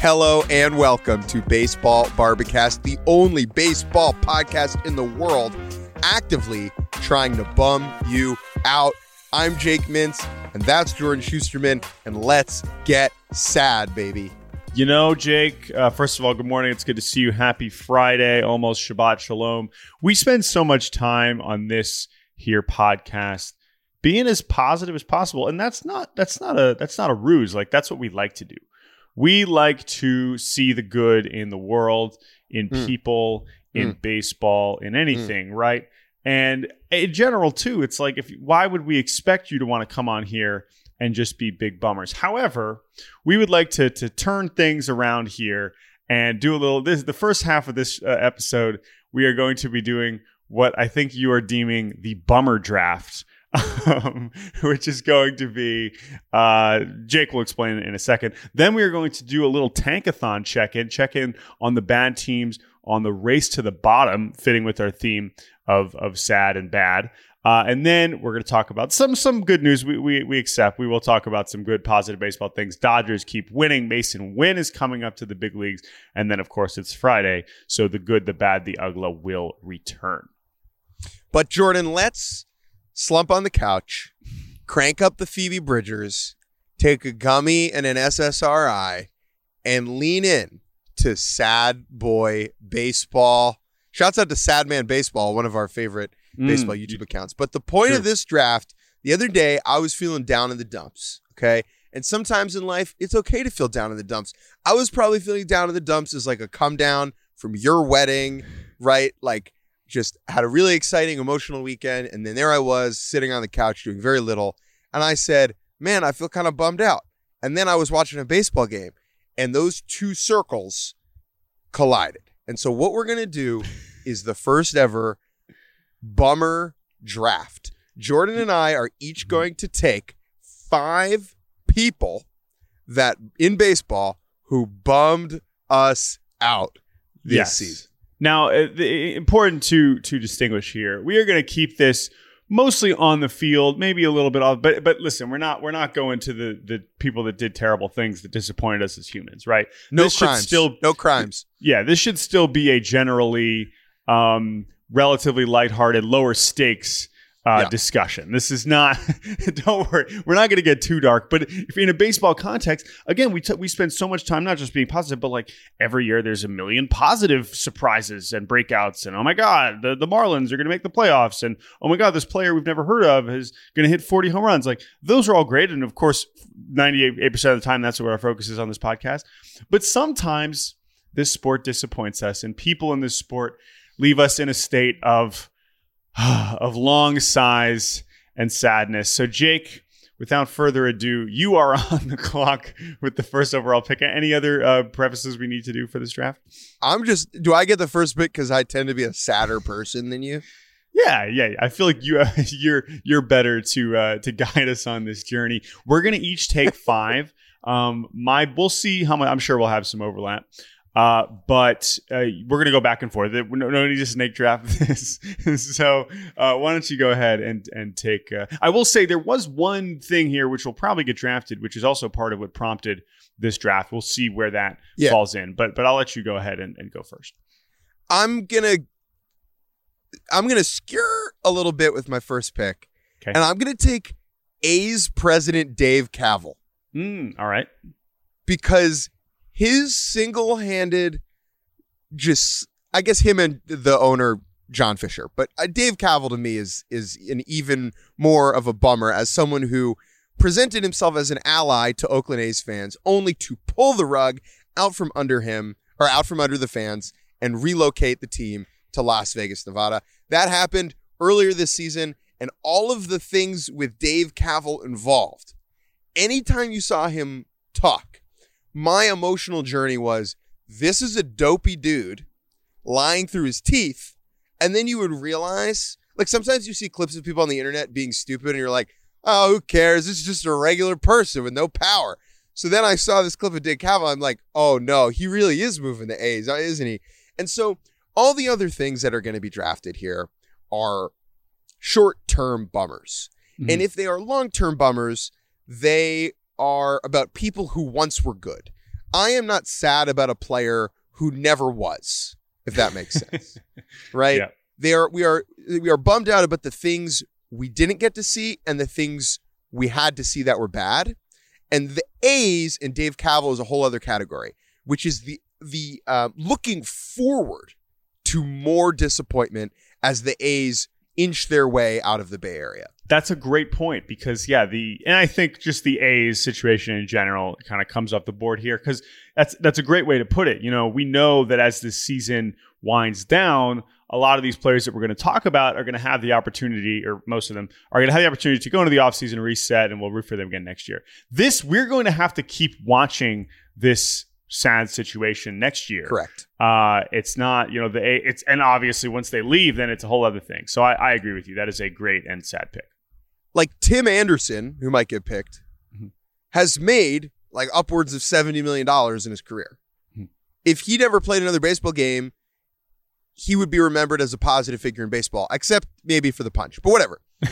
Hello and welcome to Baseball Bar-B-Cast, the only baseball podcast in the world actively trying to bum you out. I'm Jake Mintz, and that's Jordan Schusterman, and let's get sad, baby. You know, Jake, uh, first of all, good morning. It's good to see you. Happy Friday, almost Shabbat Shalom. We spend so much time on this here podcast being as positive as possible. And that's not that's not a that's not a ruse. Like that's what we like to do. We like to see the good in the world, in Mm. people, in baseball, in anything, right? And in general too, it's like if why would we expect you to want to come on here and just be big bummers? However, we would like to to turn things around here and do a little this the first half of this uh, episode we are going to be doing what I think you are deeming the bummer draft um, which is going to be uh, Jake will explain it in a second. Then we are going to do a little tankathon check in, check in on the bad teams on the race to the bottom, fitting with our theme of of sad and bad. Uh, and then we're going to talk about some some good news. We, we we accept. We will talk about some good positive baseball things. Dodgers keep winning. Masyn Winn is coming up to the big leagues, and then of course it's Friday, so the good, the bad, the ugly will return. But Jordan, let's slump on the couch, crank up the Phoebe Bridgers, take a gummy and an SSRI, and lean in to Sad Boy Baseball. Shouts out to Sad Man Baseball, one of our favorite mm. baseball YouTube accounts. But the point Sure. of this draft, the other day, I was feeling down in the dumps. Okay. And sometimes in life, it's okay to feel down in the dumps. I was probably feeling down in the dumps as like a come down from your wedding, right? Like just had a really exciting emotional weekend. And then there I was sitting on the couch doing very little. And I said, man, I feel kind of bummed out. And then I was watching a baseball game and those two circles collided. And so what we're going to do is the first ever bummer draft. Jordan and I are each mm-hmm. going to take five people that in baseball who bummed us out this Yes. season. Now, uh, the, important to to distinguish here, we are going to keep this mostly on the field, maybe a little bit off. But but listen, we're not we're not going to the the people that did terrible things that disappointed us as humans, right? No This should crimes. still no crimes. yeah, this should still be a generally um, relatively lighthearted, lower stakes uh, Yeah. discussion. This is not. don't worry, we're not going to get too dark. But if in a baseball context, again, we t- we spend so much time not just being positive, but like every year there's a million positive surprises and breakouts. And oh my god, the the Marlins are going to make the playoffs. And oh my god, this player we've never heard of is going to hit 40 home runs. Like those are all great, and of course, 98 percent of the time, that's what our focus is on this podcast. But sometimes this sport disappoints us, and people in this sport leave us in a state of of long sighs and sadness. So, Jake, without further ado, you are on the clock with the first overall pick. Any other uh, prefaces we need to do for this draft? I'm just. Do I get the first pick because I tend to be a sadder person than you? Yeah, yeah. I feel like you you're you're better to uh, to guide us on this journey. We're gonna each take five. um, my we'll see how much. I'm sure we'll have some overlap. Uh, but uh, we're gonna go back and forth. No, no need to snake draft this. so uh, why don't you go ahead and and take? Uh, I will say there was one thing here which will probably get drafted, which is also part of what prompted this draft. We'll see where that Yeah. falls in. But but I'll let you go ahead and, and go first. I'm gonna. I'm gonna skewer a little bit with my first pick, Okay. and I'm gonna take A's president Dave Kaval. Mm, all right. because his single-handed just I guess him and the owner John Fisher, but uh, Dave Kaval to me is is an even more of a bummer as someone who presented himself as an ally to Oakland A's fans only to pull the rug out from under him or out from under the fans and relocate the team to Las Vegas, Nevada. That happened earlier this season and all of the things with Dave Kaval involved anytime you saw him talk, my emotional journey was this is a dopey dude lying through his teeth. And then you would realize, like sometimes you see clips of people on the internet being stupid and you're like, oh, who cares? It's just a regular person with no power. So then I saw this clip of Dick Kaval. I'm like, oh no, he really is moving the A's, isn't he? And so all the other things that are going to be drafted here are short term bummers. Mm-hmm. And if they are long term bummers, they are about people who once were good. I am not sad about a player who never was, if that makes sense. right? Yeah. They are we are we are bummed out about the things we didn't get to see and the things we had to see that were bad. And the A's and Dave Kaval is a whole other category, which is the the uh, looking forward to more disappointment as the A's inch their way out of the Bay Area. That's a great point because yeah, the and I think just the A's situation in general kind of comes off the board here because that's that's a great way to put it. You know, we know that as this season winds down, a lot of these players that we're going to talk about are going to have the opportunity, or most of them are going to have the opportunity to go into the offseason, reset, and we'll root for them again next year. This, we're going to have to keep watching this sad situation next year. Correct. Uh, it's not, you know, the it's and obviously once they leave, then it's a whole other thing. So I, I agree with you. That is a great and sad pick. Like Tim Anderson, who might get picked, mm-hmm. has made like upwards of seventy million dollars in his career. Mm-hmm. If he never played another baseball game, he would be remembered as a positive figure in baseball, except maybe for the punch. But whatever.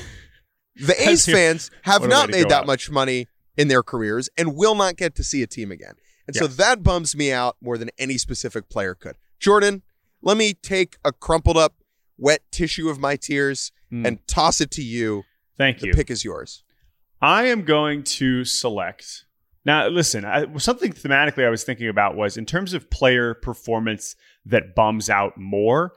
The A's fans have not made that out. much money in their careers and will not get to see a team again. And yes. so that bums me out more than any specific player could. Jordan, let me take a crumpled up wet tissue of my tears mm. and toss it to you. Thank the you. The pick is yours. I am going to select. Now, listen, I, something thematically I was thinking about was in terms of player performance that bums out more,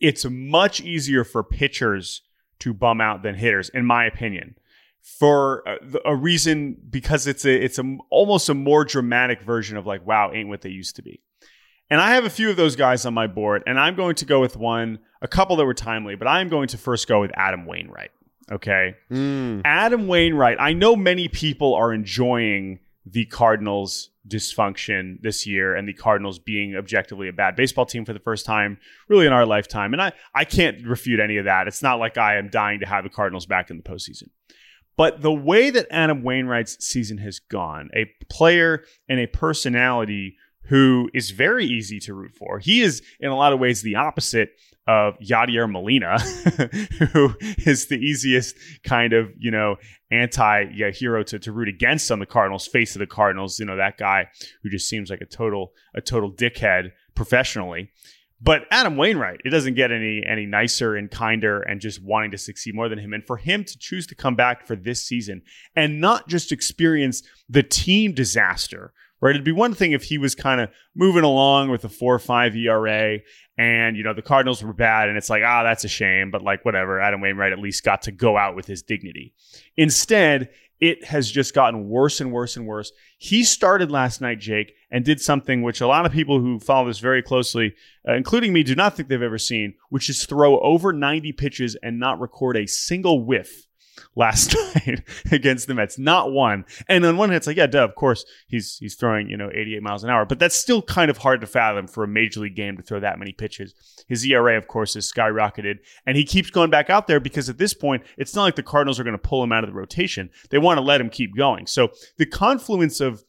it's much easier for pitchers to bum out than hitters, in my opinion for uh, a, reason because it's a it's a almost a more dramatic version of like wow ain't what they used to be and i have a few of those guys on my board and i'm going to go with one a couple that were timely but i'm going to first go with adam wainwright okay mm. adam wainwright i know many people are enjoying the cardinals dysfunction this year and the cardinals being objectively a bad baseball team for the first time really in our lifetime and i i can't refute any of that it's not like i am dying to have the cardinals back in the postseason but the way that Adam Wainwright's season has gone, a player and a personality who is very easy to root for. He is, in a lot of ways, the opposite of Yadier Molina, who is the easiest kind of, you know, anti hero to, to root against on the Cardinals, face of the Cardinals, you know, that guy who just seems like a total, a total dickhead professionally. But Adam Wainwright, it doesn't get any any nicer and kinder and just wanting to succeed more than him. And for him to choose to come back for this season and not just experience the team disaster, right? It'd be one thing if he was kind of moving along with a four or five ERA and, you know, the Cardinals were bad and it's like, ah, that's a shame. But like, whatever, Adam Wainwright at least got to go out with his dignity. Instead, it has just gotten worse and worse and worse. He started last night, Jake, and did something which a lot of people who follow this very closely, uh, including me, do not think they've ever seen, which is throw over 90 pitches and not record a single whiff last night against the Mets. Not one. And on one hand, it's like, yeah, duh, of course he's he's throwing, you know, 88 miles an hour. But that's still kind of hard to fathom for a major league game to throw that many pitches. His ERA, of course, is skyrocketed. And he keeps going back out there because at this point, it's not like the Cardinals are going to pull him out of the rotation. They want to let him keep going. So the confluence of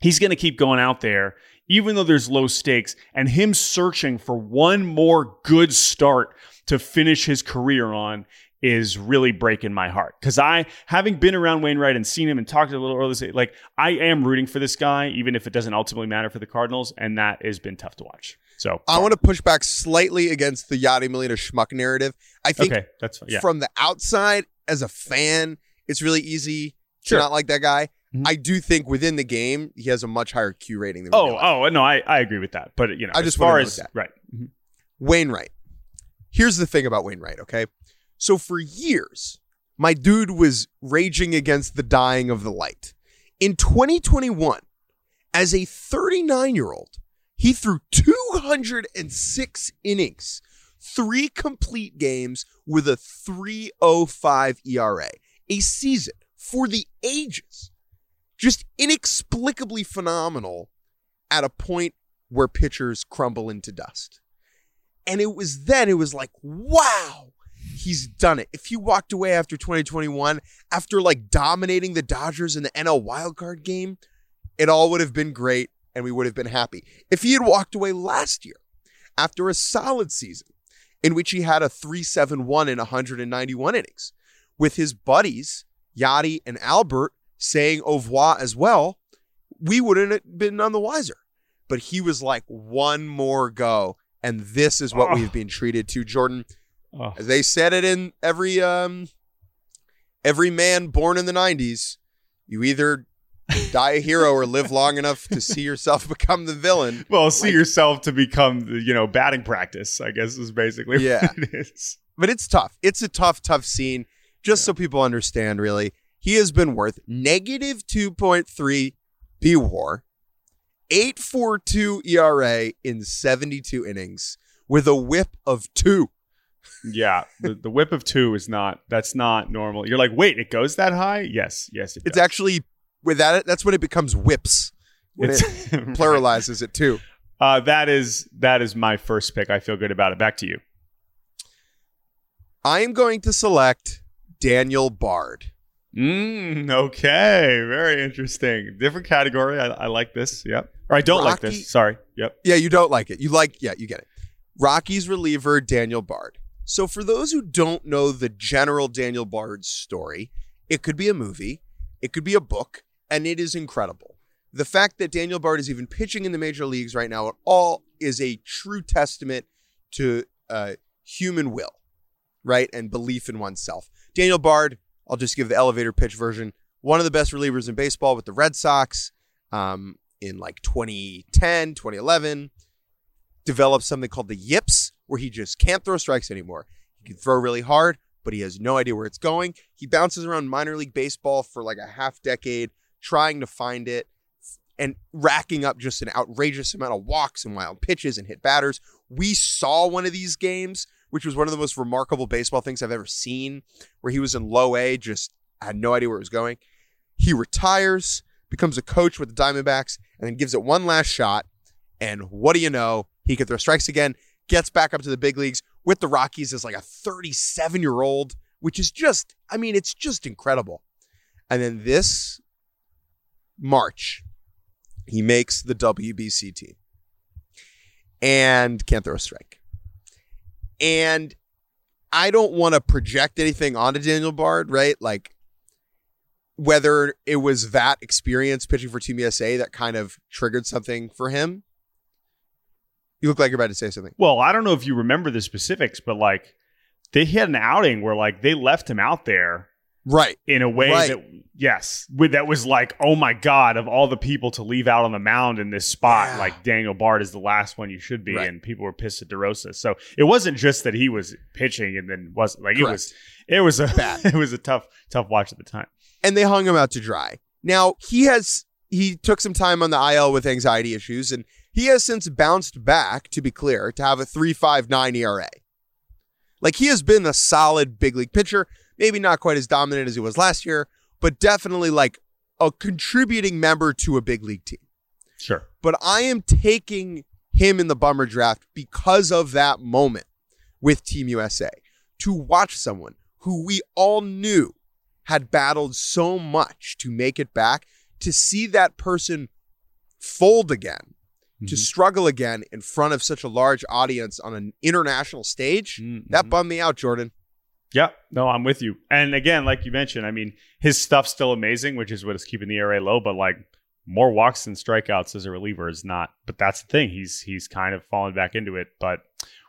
he's going to keep going out there even though there's low stakes, and him searching for one more good start to finish his career on is really breaking my heart because I, having been around Wainwright and seen him and talked to a little earlier, like I am rooting for this guy, even if it doesn't ultimately matter for the Cardinals, and that has been tough to watch. So I want to push back slightly against the Yadi Molina schmuck narrative. I think okay, that's yeah. from the outside as a fan, it's really easy sure. to not like that guy. Mm-hmm. I do think within the game he has a much higher Q rating than. Oh, oh no, I, I agree with that. But you know, I just as far as that. right, mm-hmm. Wainwright. Here's the thing about Wainwright. Okay, so for years, my dude was raging against the dying of the light. In 2021, as a 39 year old, he threw 206 innings, three complete games with a 305 ERA, a season for the ages. just inexplicably phenomenal at a point where pitchers crumble into dust. And it was then, it was like, wow, he's done it. If he walked away after 2021, after like dominating the Dodgers in the NL wildcard game, it all would have been great and we would have been happy. If he had walked away last year after a solid season in which he had a 371 in 191 innings with his buddies, Yadi and Albert, saying au revoir as well, we wouldn't have been none the wiser. But he was like, one more go. And this is what Oh. we've been treated to, Jordan. Oh. They said it in every um every man born in the 90s. You either die a hero or live long enough to see yourself become the villain. Well, see yourself to become, the, you know, batting practice. I guess is basically Yeah. what it is. But it's tough. It's a tough, tough scene. Just so people understand, really, he has been worth negative 2.3 B war, 842 ERA in 72 innings with a whip of two. Yeah, the, the whip of two is not. That's not normal. You're like, wait, it goes that high? Yes, yes, it It's does. actually with that. That's when it becomes whips. When it It's pluralizes it too. Uh, that is that is my first pick. I feel good about it. Back to you. I am going to select Daniel Bard. Mm, okay, very interesting. Different category. I, I like this. Yep. Or I don't like this. Sorry. Yep. Yeah, you don't like it. You like, yeah, you get it. Rockies reliever Daniel Bard. So, for those who don't know the general Daniel Bard story, it could be a movie, it could be a book, and it is incredible. The fact that Daniel Bard is even pitching in the major leagues right now at all is a true testament to uh, human will, right? And belief in oneself. Daniel Bard, I'll just give the elevator pitch version, one of the best relievers in baseball with the Red Sox um, in like 2010, 2011 developed something called the yips, where he just can't throw strikes anymore. He can throw really hard, but he has no idea where it's going. He bounces around minor league baseball for like a half decade, trying to find it and racking up just an outrageous amount of walks and wild pitches and hit batters. We saw one of these games, which was one of the most remarkable baseball things I've ever seen, where he was in low A, just had no idea where it was going. He retires, becomes a coach with the Diamondbacks, and then gives it one last shot. And what do you know? He could throw strikes again, gets back up to the big leagues with the Rockies as like a 37 year old, which is just, I mean, it's just incredible. And then this March, he makes the WBC team and can't throw a strike. And I don't want to project anything onto Daniel Bard, right? Like whether it was that experience pitching for Team USA that kind of triggered something for him. You look like you're about to say something. Well, I don't know if you remember the specifics, but like they had an outing where like they left him out there Right. in a way Right. that yes, with that was like, oh my god, of all the people to leave out on the mound in this spot, Yeah. like Daniel Bard is the last one you should be, Right. and people were pissed at DeRosa. So it wasn't just that he was pitching and then wasn't like it was it was a Bad. it was a tough tough watch at the time. and they hung him out to dry. Now he has he took some time on the IL with anxiety issues, and he has since bounced back. To be clear, to have a three five nine ERA. Like he has been a solid big league pitcher. Maybe not quite as dominant as he was last year, but definitely like a contributing member to a big league team. Sure. But I am taking him in the bummer draft because of that moment with Team USA to watch someone who we all knew had battled so much to make it back, to see that person fold again, to Mhm. struggle again in front of such a large audience on an international stage. Mhm. That bummed me out, Jordan. Yeah, no, I'm with you. And again, like you mentioned, I mean, his stuff's still amazing, which is what is keeping the ERA low. But like more walks than strikeouts as a reliever is not. But that's the thing; he's he's kind of fallen back into it. But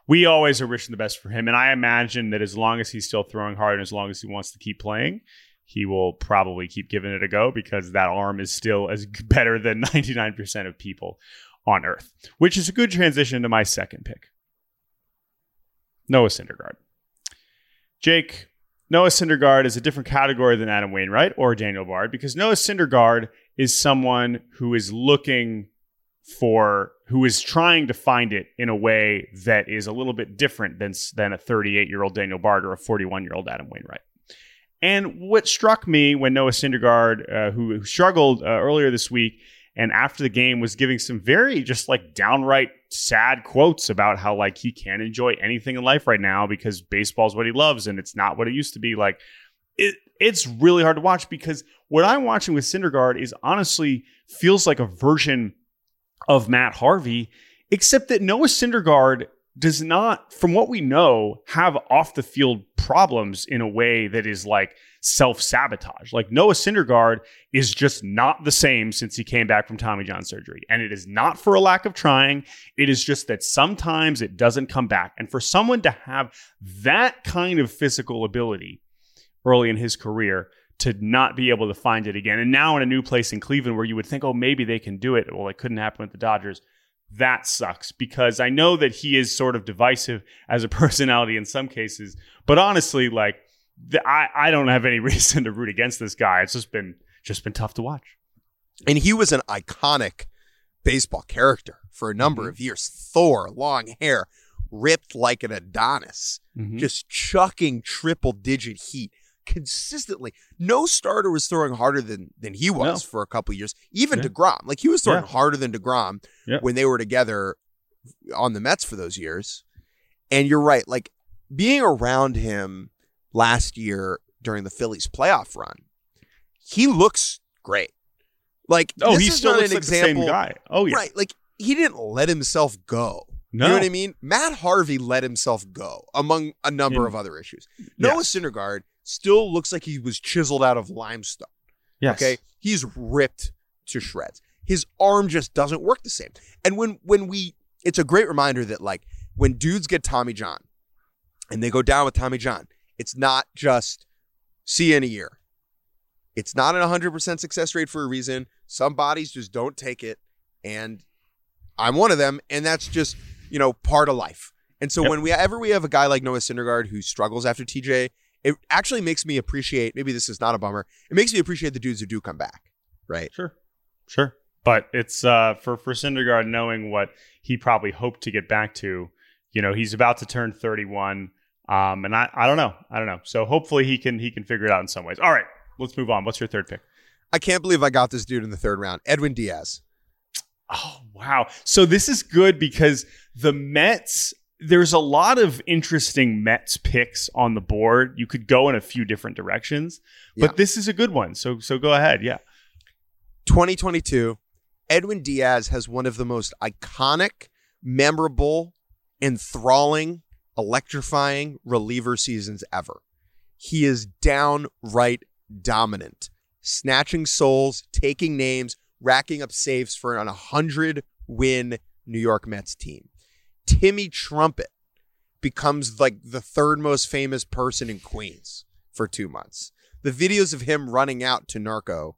we always are wishing the best for him, and I imagine that as long as he's still throwing hard and as long as he wants to keep playing, he will probably keep giving it a go because that arm is still as better than 99% of people on Earth. Which is a good transition to my second pick, Noah Syndergaard. Jake, Noah Syndergaard is a different category than Adam Wainwright or Daniel Bard because Noah Syndergaard is someone who is looking for, who is trying to find it in a way that is a little bit different than, than a 38 year old Daniel Bard or a 41 year old Adam Wainwright. And what struck me when Noah Syndergaard, uh, who, struggled uh, earlier this week, and after the game was giving some very just like downright sad quotes about how like he can't enjoy anything in life right now because baseball is what he loves and it's not what it used to be. Like it, it's really hard to watch because what I'm watching with Syndergaard is honestly feels like a version of Matt Harvey, except that Noah Syndergaard does not, from what we know, have off the field problems in a way that is like self sabotage. Like Noah Syndergaard is just not the same since he came back from Tommy John surgery. And it is not for a lack of trying. It is just that sometimes it doesn't come back. And for someone to have that kind of physical ability early in his career, to not be able to find it again. And now in a new place in Cleveland where you would think, oh, maybe they can do it. Well, it couldn't happen with the Dodgers that sucks because I know that he is sort of divisive as a personality in some cases. But honestly, like the, I, I don't have any reason to root against this guy. It's just been just been tough to watch. And he was an iconic baseball character for a number mm-hmm. of years. Thor, long hair, ripped like an Adonis, mm-hmm. just chucking triple digit heat consistently. No starter was throwing harder than than he was no. for a couple years. Even yeah. deGrom, like he was throwing yeah. harder than deGrom yeah. when they were together on the Mets for those years. And you're right, like being around him last year during the Phillies playoff run, he looks great. Like oh, he still looks an like example, the same guy. Oh yeah, right. Like he didn't let himself go. No. You know what I mean? Matt Harvey let himself go among a number of other issues. Noah Syndergaard still looks like he was chiseled out of limestone. Yes. Okay. He's ripped to shreds. His arm just doesn't work the same. And when when we it's a great reminder that like when dudes get Tommy John and they go down with Tommy John, it's not just see in a year. It's not an 100% success rate for a reason. Some bodies just don't take it and I'm one of them and that's just, you know, part of life. And so yep. when we ever we have a guy like Noah Syndergaard who struggles after TJ it actually makes me appreciate maybe this is not a bummer it makes me appreciate the dudes who do come back right? Sure. Sure. But it's uh, for for Syndergaard knowing what he probably hoped to get back to you know he's about to turn 31 um, and I, I don't know I don't know. So hopefully he can he can figure it out in some ways. All right let's move on. What's your third pick? I can't believe I got this dude in the third round Edwin Diaz. Oh, wow. So this is good because the Mets there's a lot of interesting Mets picks on the board. You could go in a few different directions, but yeah. this is a good one. So so go ahead. Yeah. 2022, Edwin Diaz has one of the most iconic, memorable, enthralling, electrifying reliever seasons ever. He is downright dominant, snatching souls, taking names, racking up saves for an 100 win New York Mets team. Timmy Trumpet becomes like the third most famous person in Queens for two months. The videos of him running out to Narco.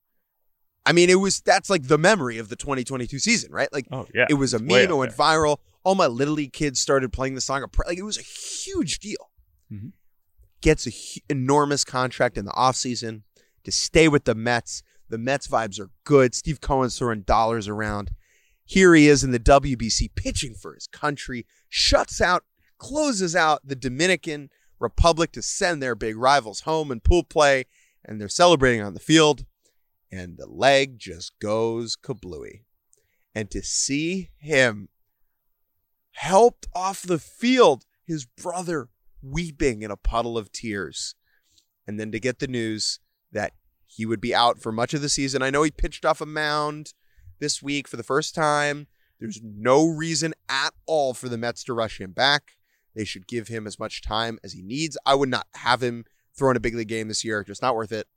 I mean, it was that's like the memory of the 2022 season, right? Like, oh, yeah. it was a meme. It went viral. All my little league kids started playing the song. Like, it was a huge deal. Mm-hmm. Gets an enormous contract in the offseason to stay with the Mets. The Mets vibes are good. Steve Cohen's throwing dollars around. Here he is in the WBC pitching for his country, shuts out, closes out the Dominican Republic to send their big rivals home in pool play, and they're celebrating on the field, and the leg just goes kablooey. And to see him helped off the field, his brother weeping in a puddle of tears, and then to get the news that he would be out for much of the season. I know he pitched off a mound this week for the first time. There's no reason at all for the Mets to rush him back. They should give him as much time as he needs. I would not have him throw in a big league game this year. Just not worth it.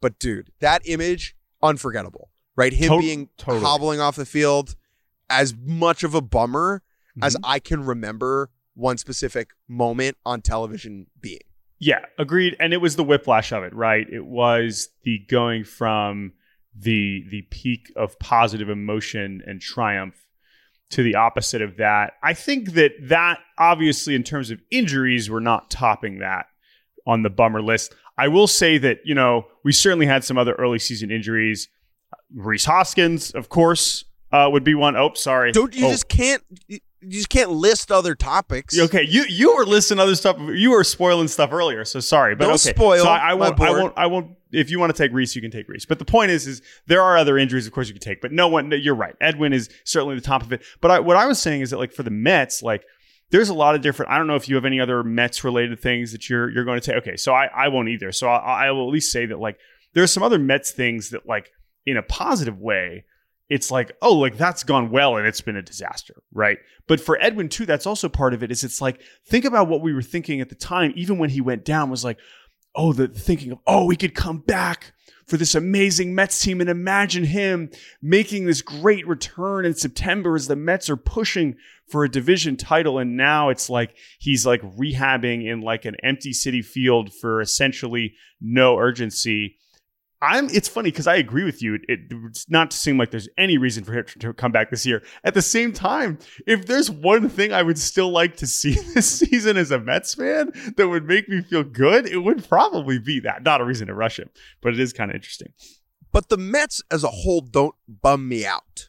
But dude, that image, unforgettable, right? Him to- being totally. hobbling off the field, as much of a bummer mm-hmm. as I can remember one specific moment on television being. Yeah, agreed. And it was the whiplash of it, right? It was the going from the the peak of positive emotion and triumph to the opposite of that. I think that that obviously in terms of injuries we're not topping that on the bummer list. I will say that, you know, we certainly had some other early season injuries. Rhys Hoskins, of course, uh, would be one. Oh, sorry. Don't you oh. just can't you just can't list other topics. Okay, you you were listing other stuff. You were spoiling stuff earlier, so sorry. But Don't okay, spoil So I, I won't. I won't. I won't. If you want to take Rhys, you can take Rhys. But the point is, is there are other injuries, of course, you can take. But no one. You're right. Edwin is certainly the top of it. But I, what I was saying is that, like, for the Mets, like, there's a lot of different. I don't know if you have any other Mets related things that you're you're going to take. Okay, so I I won't either. So I, I will at least say that like there's some other Mets things that like in a positive way it's like, oh, like that's gone well and it's been a disaster, right? But for Edwin too, that's also part of it. Is it's like think about what we were thinking at the time, even when he went down, was like, oh, the thinking of, oh, we could come back for this amazing Mets team and imagine him making this great return in September as the Mets are pushing for a division title. And now it's like he's like rehabbing in like an empty Citi Field for essentially no urgency. I'm. It's funny because I agree with you. It, it's not to seem like there's any reason for him to come back this year. At the same time, if there's one thing I would still like to see this season as a Mets fan that would make me feel good, it would probably be that. Not a reason to rush him, but it is kind of interesting. But the Mets as a whole don't bum me out,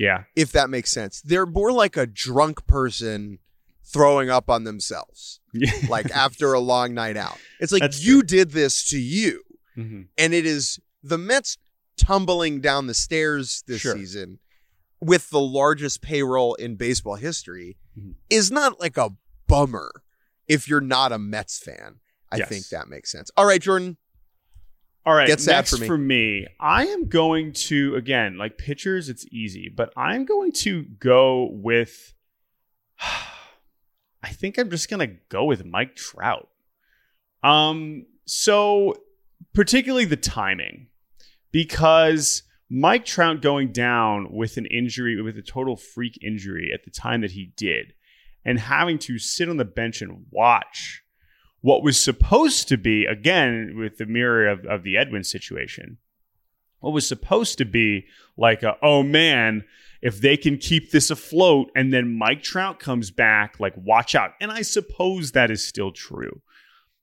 Yeah, if that makes sense. They're more like a drunk person throwing up on themselves, like after a long night out. It's like That's you did this to you. Mhm. and it is the Mets tumbling down the stairs this Sure. season with the largest payroll in baseball history Mhm. is not like a bummer if you're not a Mets fan. I Yes. think that makes sense. All right, Jordan. All right, Get sad next for me. I am going to again like pitchers. It's easy, but I'm going to go with. I think I'm just gonna go with Mike Trout. Um, so particularly the timing, because Mike Trout going down with an injury, with a total freak injury at the time that he did, and having to sit on the bench and watch what was supposed to be, again, with the mirror of, of the Edwin situation, what was supposed to be like a, oh man, if they can keep this afloat and then Mike Trout comes back, like watch out. And I suppose that is still true.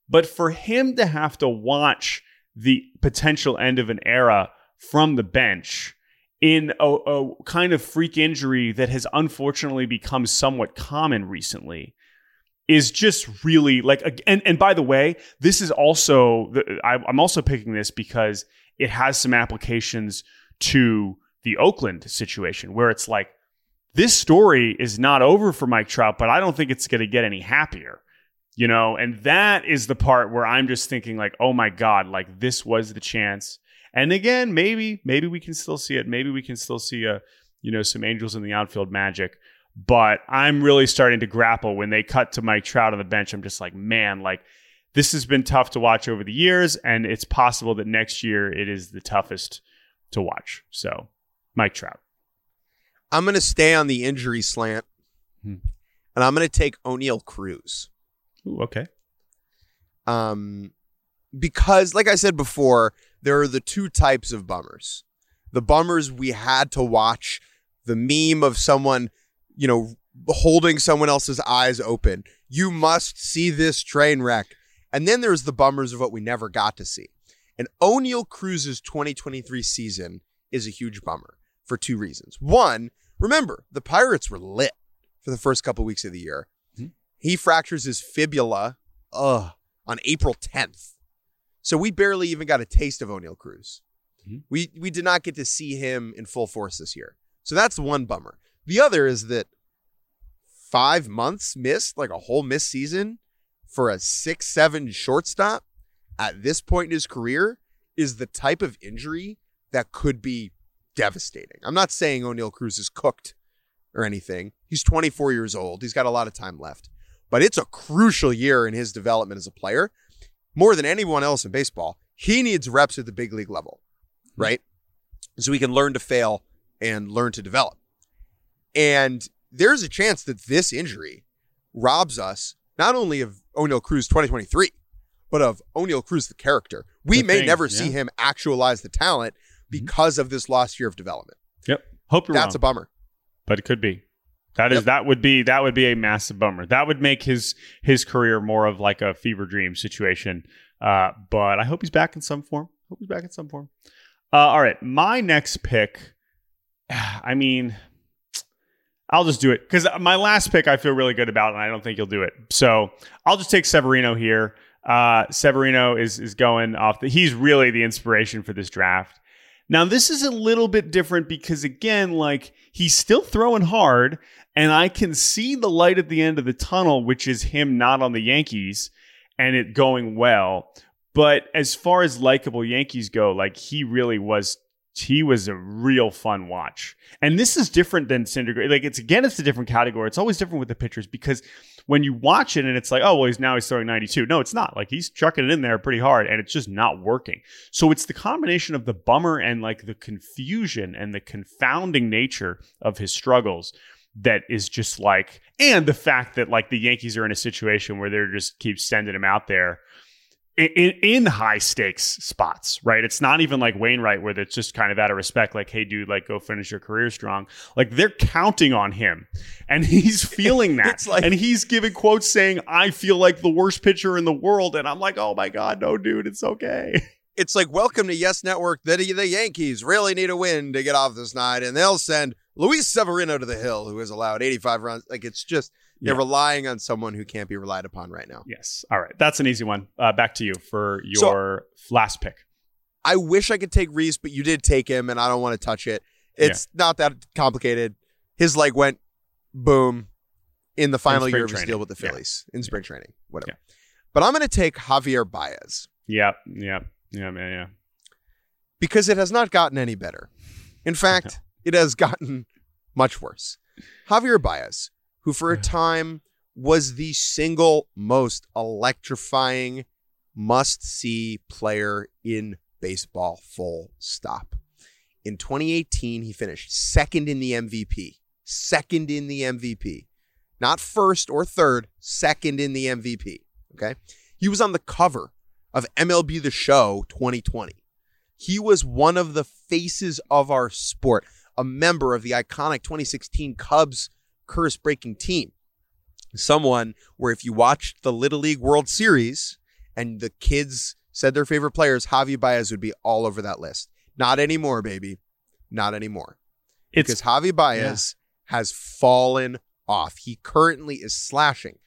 But for him to have to watch the potential end of an era from the bench in a, a kind of freak injury that has unfortunately become somewhat common recently is just really like and and by the way this is also i'm also picking this because it has some applications to the oakland situation where it's like this story is not over for mike trout but i don't think it's going to get any happier you know and that is the part where i'm just thinking like oh my god like this was the chance and again maybe maybe we can still see it maybe we can still see a you know some angels in the outfield magic but I'm really starting to grapple when they cut to Mike Trout on the bench. I'm just like, man, like this has been tough to watch over the years, and it's possible that next year it is the toughest to watch. So, Mike Trout. I'm going to stay on the injury slant, Hmm. and I'm going to take Oneil Cruz. Ooh, okay. Um, because, like I said before, there are the two types of bummers. The bummers we had to watch, the meme of someone, you know, holding someone else's eyes open. You must see this train wreck. And then there's the bummers of what we never got to see. And Oneil Cruz's 2023 season is a huge bummer for two reasons. One, remember, the Pirates were lit for the first couple weeks of the year. He fractures his fibula ugh, on April 10th. So we barely even got a taste of Oneil Cruz. Mhm. We we did not get to see him in full force this year. So that's one bummer. The other is that five months missed, like a whole missed season for a six, seven shortstop at this point in his career is the type of injury that could be devastating. I'm not saying Oneil Cruz is cooked or anything. He's 24 years old. He's got a lot of time left. But it's a crucial year in his development as a player. More than anyone else in baseball, he needs reps at the big league level, hmm. right? So he can learn to fail and learn to develop. And there's a chance that this injury robs us not only of Oneil Cruz 2023, but of Oneil Cruz the character. We The may thing, never yeah. see him actualize the talent mm-hmm. because of this lost year of development. Yep. Hope you're That's wrong, a bummer. but it could be. That is Yep. that would be that would be a massive bummer. That would make his his career more of like a fever dream situation. Uh, but I hope he's back in some form. Hope he's back in some form. Uh, all right, my next pick. I mean, I'll just do it because my last pick I feel really good about, and I don't think you'll do it. So I'll just take Severino here. Uh, Severino is is going off. The, he's really the inspiration for this draft. Now this is a little bit different because again, like he's still throwing hard, and I can see the light at the end of the tunnel, which is him not on the Yankees and it going well. But as far as likable Yankees go, like he really was he was a real fun watch. And this is different than Syndergaard. Like it's again, it's a different category. It's always different with the pitchers because when you watch it and it's like, oh well, he's now he's throwing 92. No, it's not. Like he's chucking it in there pretty hard and it's just not working. So it's the combination of the bummer and like the confusion and the confounding nature of his struggles that is just like and the fact that like the Yankees are in a situation where they're just keep sending him out there in, in high stakes spots, right? It's not even like Wainwright where it's just kind of out of respect, like, hey, dude, like, go finish your career strong. Like, they're counting on him and he's feeling that. like, and he's giving quotes saying, I feel like the worst pitcher in the world. And I'm like, oh my God, no, dude, it's okay. It's like, welcome to Yes Network. The, the Yankees really need a win to get off this night. And they'll send Luis Severino to the hill, who has allowed 85 runs. Like, it's just they're yeah. relying on someone who can't be relied upon right now. Yes. All right. That's an easy one. Uh, back to you for your so, last pick. I wish I could take Rhys, but you did take him, and I don't want to touch it. It's yeah. not that complicated. His leg went boom in the final in year of his deal with the Phillies yeah. in spring training, whatever. But I'm going to take Javier Baez. Yeah, yeah, yeah, man, yeah. Because it has not gotten any better. In fact, it has gotten much worse. Javier Baez, who for a time was the single most electrifying must see player in baseball, full stop. In 2018, he finished second in the MVP. Second in the MVP. Not first or third, second in the MVP. Okay. He was on the cover of MLB The Show 2020. He was one of the faces of our sport, a member of the iconic 2016 Cubs curse breaking team. Someone where if you watched the Little League World Series and the kids said their favorite players, Javi Baez would be all over that list. Not anymore, baby. Not anymore. It's, because Javi Baez yeah. has fallen off. He currently is slashing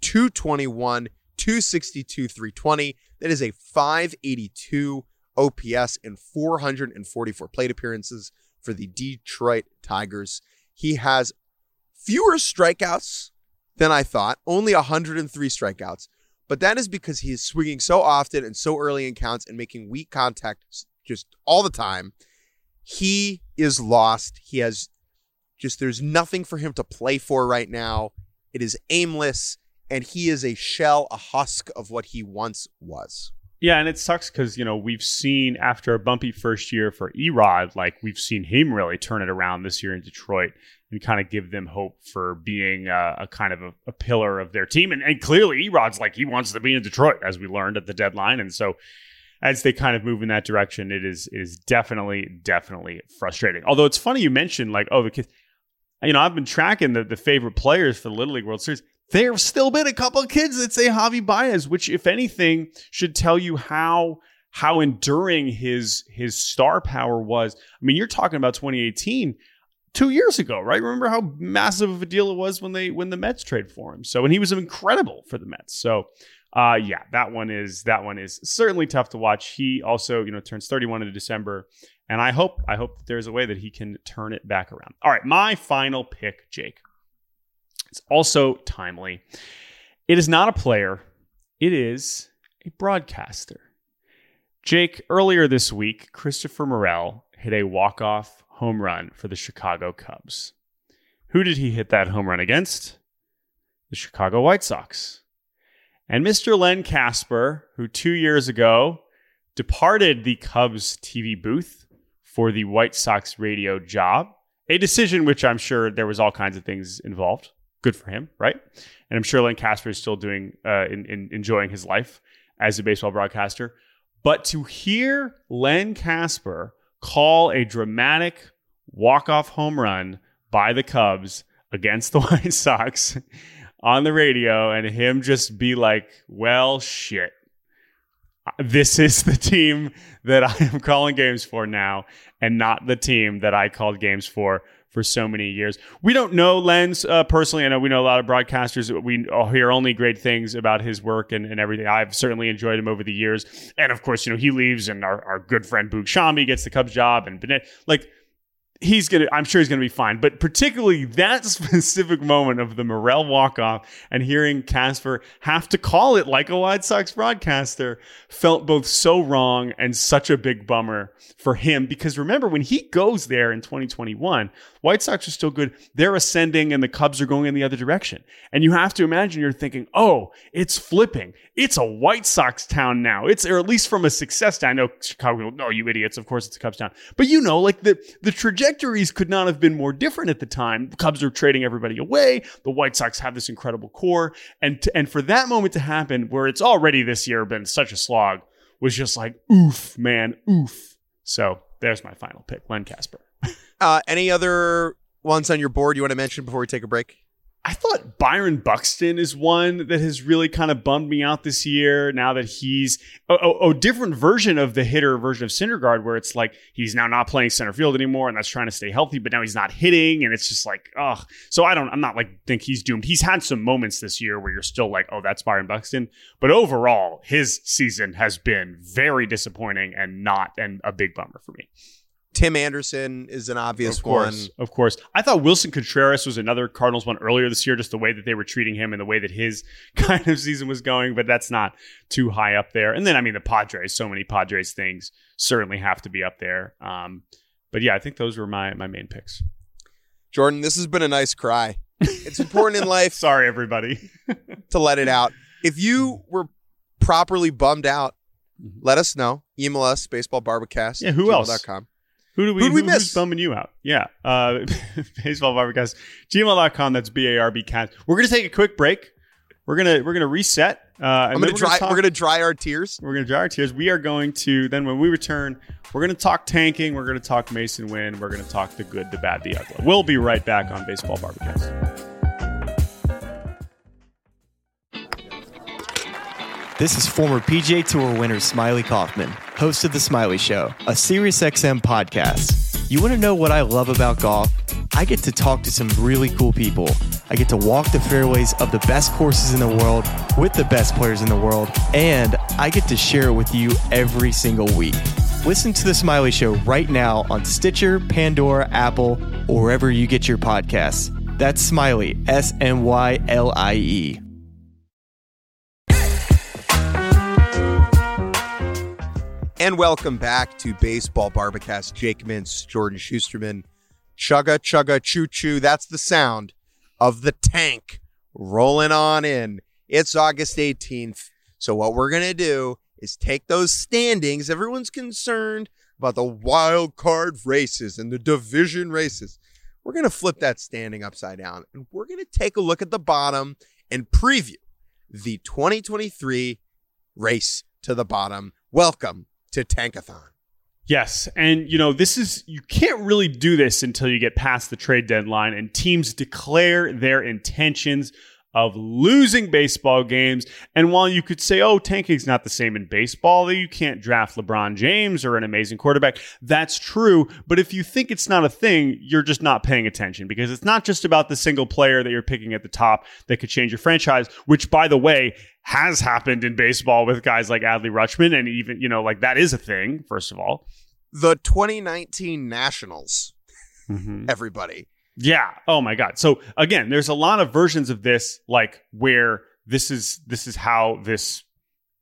221, 262, 320. That is a 582 OPS and 444 plate appearances for the Detroit Tigers. He has fewer strikeouts than I thought, only 103 strikeouts. But that is because he is swinging so often and so early in counts and making weak contact just all the time. He is lost. He has just, there's nothing for him to play for right now. It is aimless, and he is a shell, a husk of what he once was. Yeah, and it sucks because you know we've seen after a bumpy first year for E-Rod, like we've seen him really turn it around this year in Detroit and kind of give them hope for being a, a kind of a, a, pillar of their team. And, and clearly, E-Rod's like he wants to be in Detroit, as we learned at the deadline. And so, as they kind of move in that direction, it is it is definitely definitely frustrating. Although it's funny you mentioned like oh the kids, you know I've been tracking the the favorite players for the Little League World Series. There have still been a couple of kids that say Javi Baez, which if anything should tell you how how enduring his his star power was. I mean, you're talking about 2018 two years ago, right? Remember how massive of a deal it was when they when the Mets trade for him. So and he was incredible for the Mets. So uh yeah, that one is that one is certainly tough to watch. He also, you know, turns 31 in December. And I hope I hope that there's a way that he can turn it back around. All right, my final pick, Jake. It's also timely. It is not a player, it is a broadcaster. Jake, earlier this week, Christopher Morel hit a walk-off home run for the Chicago Cubs. Who did he hit that home run against? The Chicago White Sox. And Mr. Len Kasper, who two years ago departed the Cubs TV booth for the White Sox radio job, a decision which I'm sure there was all kinds of things involved. Good for him, right? And I'm sure Len Kasper is still doing, uh, in, in enjoying his life as a baseball broadcaster. But to hear Len Kasper call a dramatic walk-off home run by the Cubs against the White Sox on the radio and him just be like, "Well, shit." this is the team that I am calling games for now, and not the team that I called games for for so many years. We don't know Lenz uh, personally. I know we know a lot of broadcasters. We hear only great things about his work and, and everything. I've certainly enjoyed him over the years. And of course, you know, he leaves and our, our good friend Boog Sciambi gets the Cubs job and Bennett. Like, he's gonna i'm sure he's gonna be fine. But particularly that specific moment of the morel walk-off and hearing kasper have to call it like a white sox broadcaster felt both so wrong and such a big bummer for him. Because remember when he goes there in 2021 white sox are still good. They're ascending and the cubs are going in the other direction. And you have to imagine you're thinking oh it's flipping. It's a white sox town now. It's or at least from a success town i know chicago no you idiots of course it's a cubs town. But you know like the the trajectory trajectories could not have been more different at the time. The Cubs are trading everybody away. The White Sox have this incredible core. And, to, and for that moment to happen, where it's already this year been such a slog, was just like, oof, man, oof. So there's my final pick, Len Kasper. uh, any other ones on your board you want to mention before we take a break? I thought Byron Buxton is one that has really kind of bummed me out this year. Now that he's a, a, a, different version of the hitter version of Syndergaard, where it's like he's now not playing center field anymore, and that's trying to stay healthy. But now he's not hitting, and it's just like, ugh. So I don't. I'm not like think he's doomed. He's had some moments this year where you're still like, oh, that's Byron Buxton. But overall, his season has been very disappointing and not and a big bummer for me. Tim Anderson is an obvious of course, one. Of course. I thought Willson Contreras was another Cardinals one earlier this year, just the way that they were treating him and the way that his kind of season was going, but that's not too high up there. And then, I mean, the Padres, so many Padres things certainly have to be up there. Um, but yeah, I think those were my, my main picks. Jordan, this has been a nice cry. It's important in life. Sorry, everybody. to let it out. If you were properly bummed out, mm-hmm. let us know. Email us, baseballbarbacast. Yeah, who else? Com. Who do we, who do we who, miss? Who's bumming you out? Yeah. Uh, baseball Barbacast, gmail.com. That's B A R B cast. We're going to take a quick break. We're going to, we're going to reset. Uh, I'm going to dry, we're going to dry our tears. We're going to dry our tears. We are going to, then when we return, we're going to talk tanking. We're going to talk Masyn Winn. We're going to talk the good, the bad, the ugly. We'll be right back on Baseball Bar-B-Cast. This is former PGA Tour winner Smylie Kaufman, host of The Smylie Show, a SiriusXM podcast. You want to know what I love about golf? I get to talk to some really cool people. I get to walk the fairways of the best courses in the world with the best players in the world, and I get to share it with you every single week. Listen to The Smylie Show right now on Stitcher, Pandora, Apple, or wherever you get your podcasts. That's Smylie, S M Y L I E. And welcome back to Baseball Bar-B-Cast. Jake Mintz, Jordan Shusterman. Chugga, chugga, choo choo. That's the sound of the tank rolling on in. It's August 18th. So, what we're going to do is take those standings. Everyone's concerned about the wild card races and the division races. We're going to flip that standing upside down and we're going to take a look at the bottom and preview the 2023 race to the bottom. Welcome to Tankathon. Yes. And, you know, this is, you can't really do this until you get past the trade deadline and teams declare their intentions of losing baseball games. And while you could say, oh, tanking's not the same in baseball, you can't draft LeBron James or an amazing quarterback, that's true. But if you think it's not a thing, you're just not paying attention because it's not just about the single player that you're picking at the top that could change your franchise, which, by the way, has happened in baseball with guys like Adley Rutschman. And even, you know, like that is a thing, first of all. The 2019 Nationals, mm-hmm. everybody. Yeah. Oh my God. So again, there's a lot of versions of this, like where this is this is how this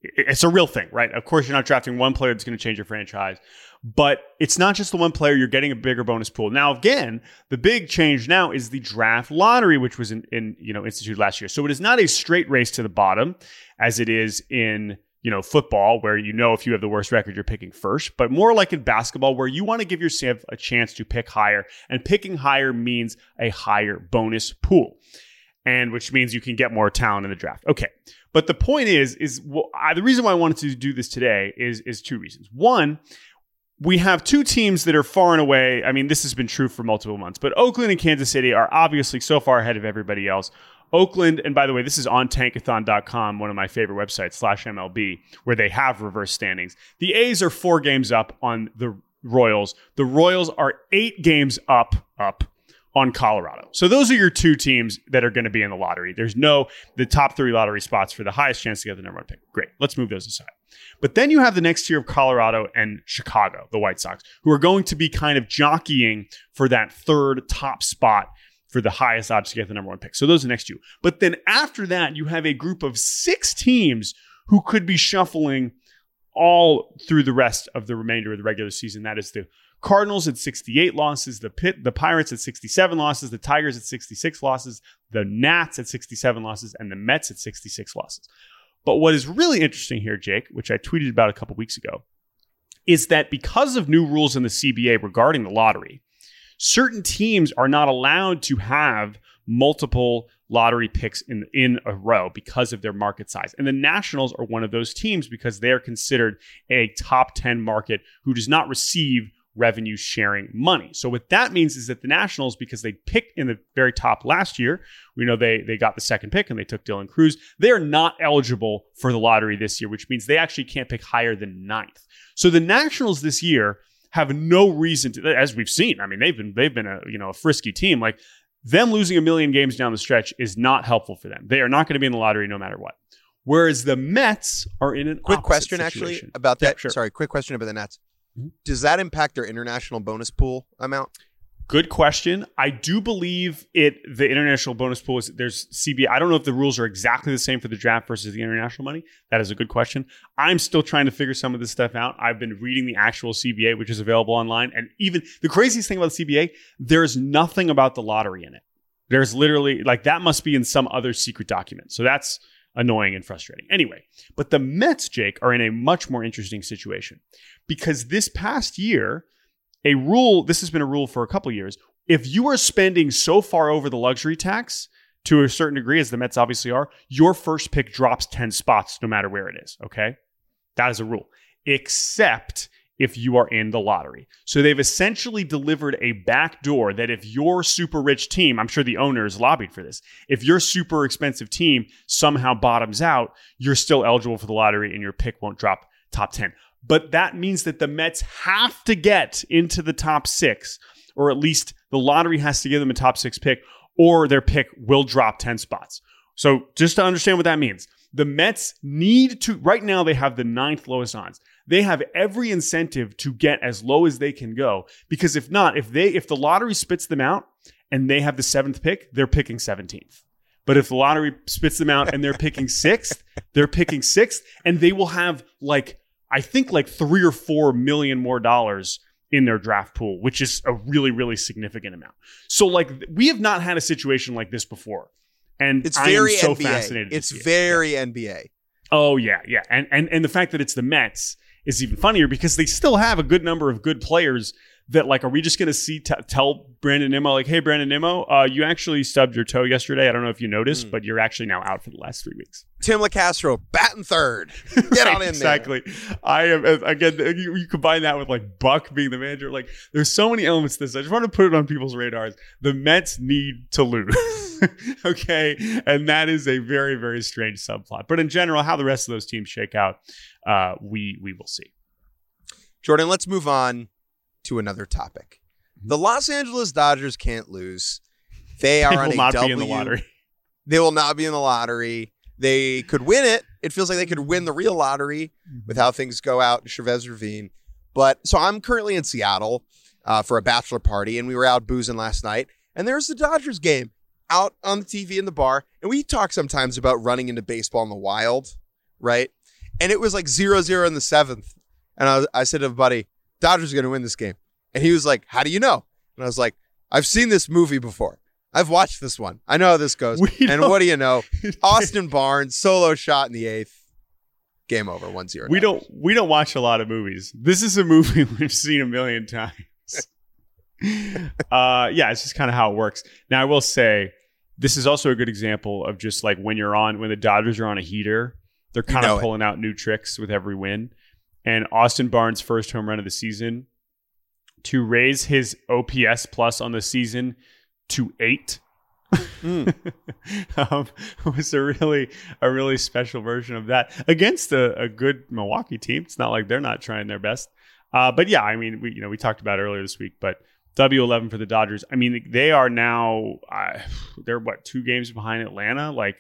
it's a real thing, right? Of course, you're not drafting one player that's going to change your franchise, but it's not just the one player. You're getting a bigger bonus pool. Now, again, the big change now is the draft lottery, which was in, in you know instituted last year. So it is not a straight race to the bottom as it is in you know football, where you know if you have the worst record, you're picking first. But more like in basketball, where you want to give yourself a chance to pick higher, and picking higher means a higher bonus pool, and which means you can get more talent in the draft. Okay. But the point is, is well, I, the reason why I wanted to do this today is is two reasons. One, we have two teams that are far and away. I mean, this has been true for multiple months, but Oakland and Kansas City are obviously so far ahead of everybody else. Oakland, and by the way, this is on tankathon.com, one of my favorite websites, slash MLB, where they have reverse standings. The A's are four games up on the Royals. The Royals are eight games up, up on Colorado. So those are your two teams that are going to be in the lottery. There's no the top three lottery spots for the highest chance to get the number one pick. Great. Let's move those aside. But then you have the next tier of Colorado and Chicago, the White Sox, who are going to be kind of jockeying for that third top spot for the highest odds to get the number one pick. So those are the next two. But then after that, you have a group of six teams who could be shuffling all through the rest of the remainder of the regular season. That is the Cardinals at 68 losses, the Pit, the Pirates at 67 losses, the Tigers at 66 losses, the Nats at 67 losses, and the Mets at 66 losses. But what is really interesting here, Jake, which I tweeted about a couple weeks ago, is that because of new rules in the CBA regarding the lottery, certain teams are not allowed to have multiple lottery picks in in a row because of their market size. And the Nationals are one of those teams because they are considered a top 10 market who does not receive revenue sharing money. So what that means is that the Nationals, because they picked in the very top last year, we know they they got the second pick and they took Dylan Crews, They are not eligible for the lottery this year, which means they actually can't pick higher than ninth. So the Nationals this year have no reason to, as we've seen. I mean, they've been they've been a you know a frisky team. Like them losing a million games down the stretch is not helpful for them. They are not going to be in the lottery no matter what. Whereas the Mets are in an quick question situation. actually about that. Yeah, sure. Sorry, quick question about the Nets. Mm-hmm. Does that impact their international bonus pool amount? Good question. I do believe it. The international bonus pool is there's CBA. I don't know if the rules are exactly the same for the draft versus the international money. That is a good question. I'm still trying to figure some of this stuff out. I've been reading the actual CBA, which is available online, and even the craziest thing about the CBA, there's nothing about the lottery in it. There's literally like that must be in some other secret document. So that's annoying and frustrating. Anyway, but the Mets, Jake, are in a much more interesting situation because this past year, a rule, this has been a rule for a couple years. If you are spending so far over the luxury tax to a certain degree, as the Mets obviously are, your first pick drops 10 spots no matter where it is. Okay. That is a rule, except if you are in the lottery. So they've essentially delivered a back door that if your super rich team, I'm sure the owners lobbied for this, if your super expensive team somehow bottoms out, you're still eligible for the lottery and your pick won't drop top 10. But that means that the Mets have to get into the top six, or at least the lottery has to give them a top six pick, or their pick will drop 10 spots. So just to understand what that means, the Mets need to, right now, they have the ninth lowest odds. They have every incentive to get as low as they can go because if not, if they, if the lottery spits them out and they have the seventh pick, they're picking 17th. But if the lottery spits them out and they're picking sixth, they're picking sixth, and they will have like, I think like three or four million more dollars in their draft pool, which is a really, really significant amount. So, like, we have not had a situation like this before. And It's I very am so NBA. fascinated. It's see it. very NBA. Oh yeah, yeah, and and and the fact that it's the Mets is even funnier because they still have a good number of good players. That like, are we just going to see t- tell Brandon Nimmo like, hey, Brandon Nimmo, uh, you actually stubbed your toe yesterday. I don't know if you noticed, Mm. but you're actually now out for the last three weeks. Tim Locastro, batting third. Get on in there. exactly. I am uh, again. You, you combine that with like Buck being the manager. Like, there's so many elements to this. I just want to put it on people's radars. The Mets need to lose, okay, and that is a very very strange subplot. But in general, how the rest of those teams shake out, uh, we we will see. Jordan, let's move on to another topic. Mm-hmm. The Los Angeles Dodgers can't lose. They are They on a W. the lottery. They will not be in the lottery. They could win it. It feels like they could win the real lottery with how things go out in Chavez Ravine. But so I'm currently in Seattle uh, for a bachelor party, and we were out boozing last night. And there's the Dodgers game out on the TV in the bar. And we talk sometimes about running into baseball in the wild, right? And it was like zero zero in the seventh. And I, was, I said to a buddy, Dodgers are going to win this game. And he was like, How do you know? And I was like, I've seen this movie before. I've watched this one. I know how this goes. And what do you know? Austin Barnes, solo shot in the eighth. Game over, 1 0. We don't we don't watch a lot of movies. This is a movie we've seen a million times. uh, yeah, it's just kind of how it works. Now, I will say this is also a good example of just like when you're on when the Dodgers are on a heater, they're kind know of it. pulling out new tricks with every win. And Austin Barnes' first home run of the season to raise his OPS plus on the season to eight Mm. um, was a really a really special version of that against a, a, good Milwaukee team. It's not like they're not trying their best. Uh, but yeah, I mean, we you know we talked about earlier this week, but W11 for the Dodgers. I mean, they are now uh, they're what two games behind Atlanta. Like,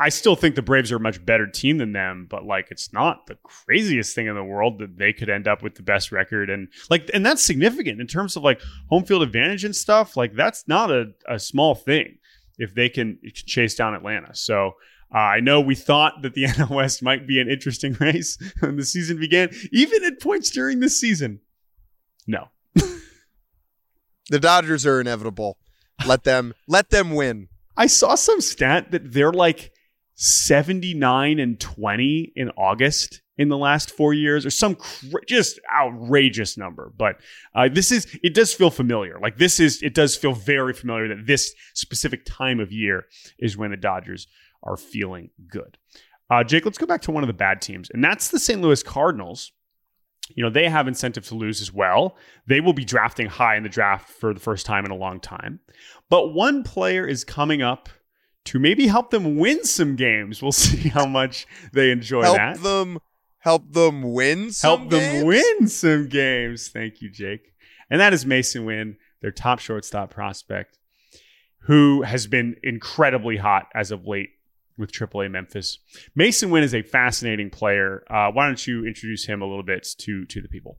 I still think the Braves are a much better team than them, but like, it's not the craziest thing in the world that they could end up with the best record and like, and that's significant in terms of like home field advantage and stuff. Like, that's not a, a small thing if they can chase down Atlanta. So. Uh, I know we thought that the NL West might be an interesting race when the season began, even at points during the season. No, the Dodgers are inevitable. Let them let them win. I saw some stat that they're like 79 and 20 in August in the last four years, or some cr- just outrageous number. But uh, this is it does feel familiar. Like this is it does feel very familiar that this specific time of year is when the Dodgers are feeling good. Uh, Jake, let's go back to one of the bad teams, and that's the St. Louis Cardinals you know, they have incentive to lose as well. They will be drafting high in the draft for the first time in a long time. But one player is coming up to maybe help them win some games. We'll see how much they enjoy help that. them help them win help them win some games. Thank you, Jake. And that is Masyn Winn, their top shortstop prospect, who has been incredibly hot as of late with AAA Memphis. Masyn Winn is a fascinating player. Uh, why don't you introduce him a little bit to to the people?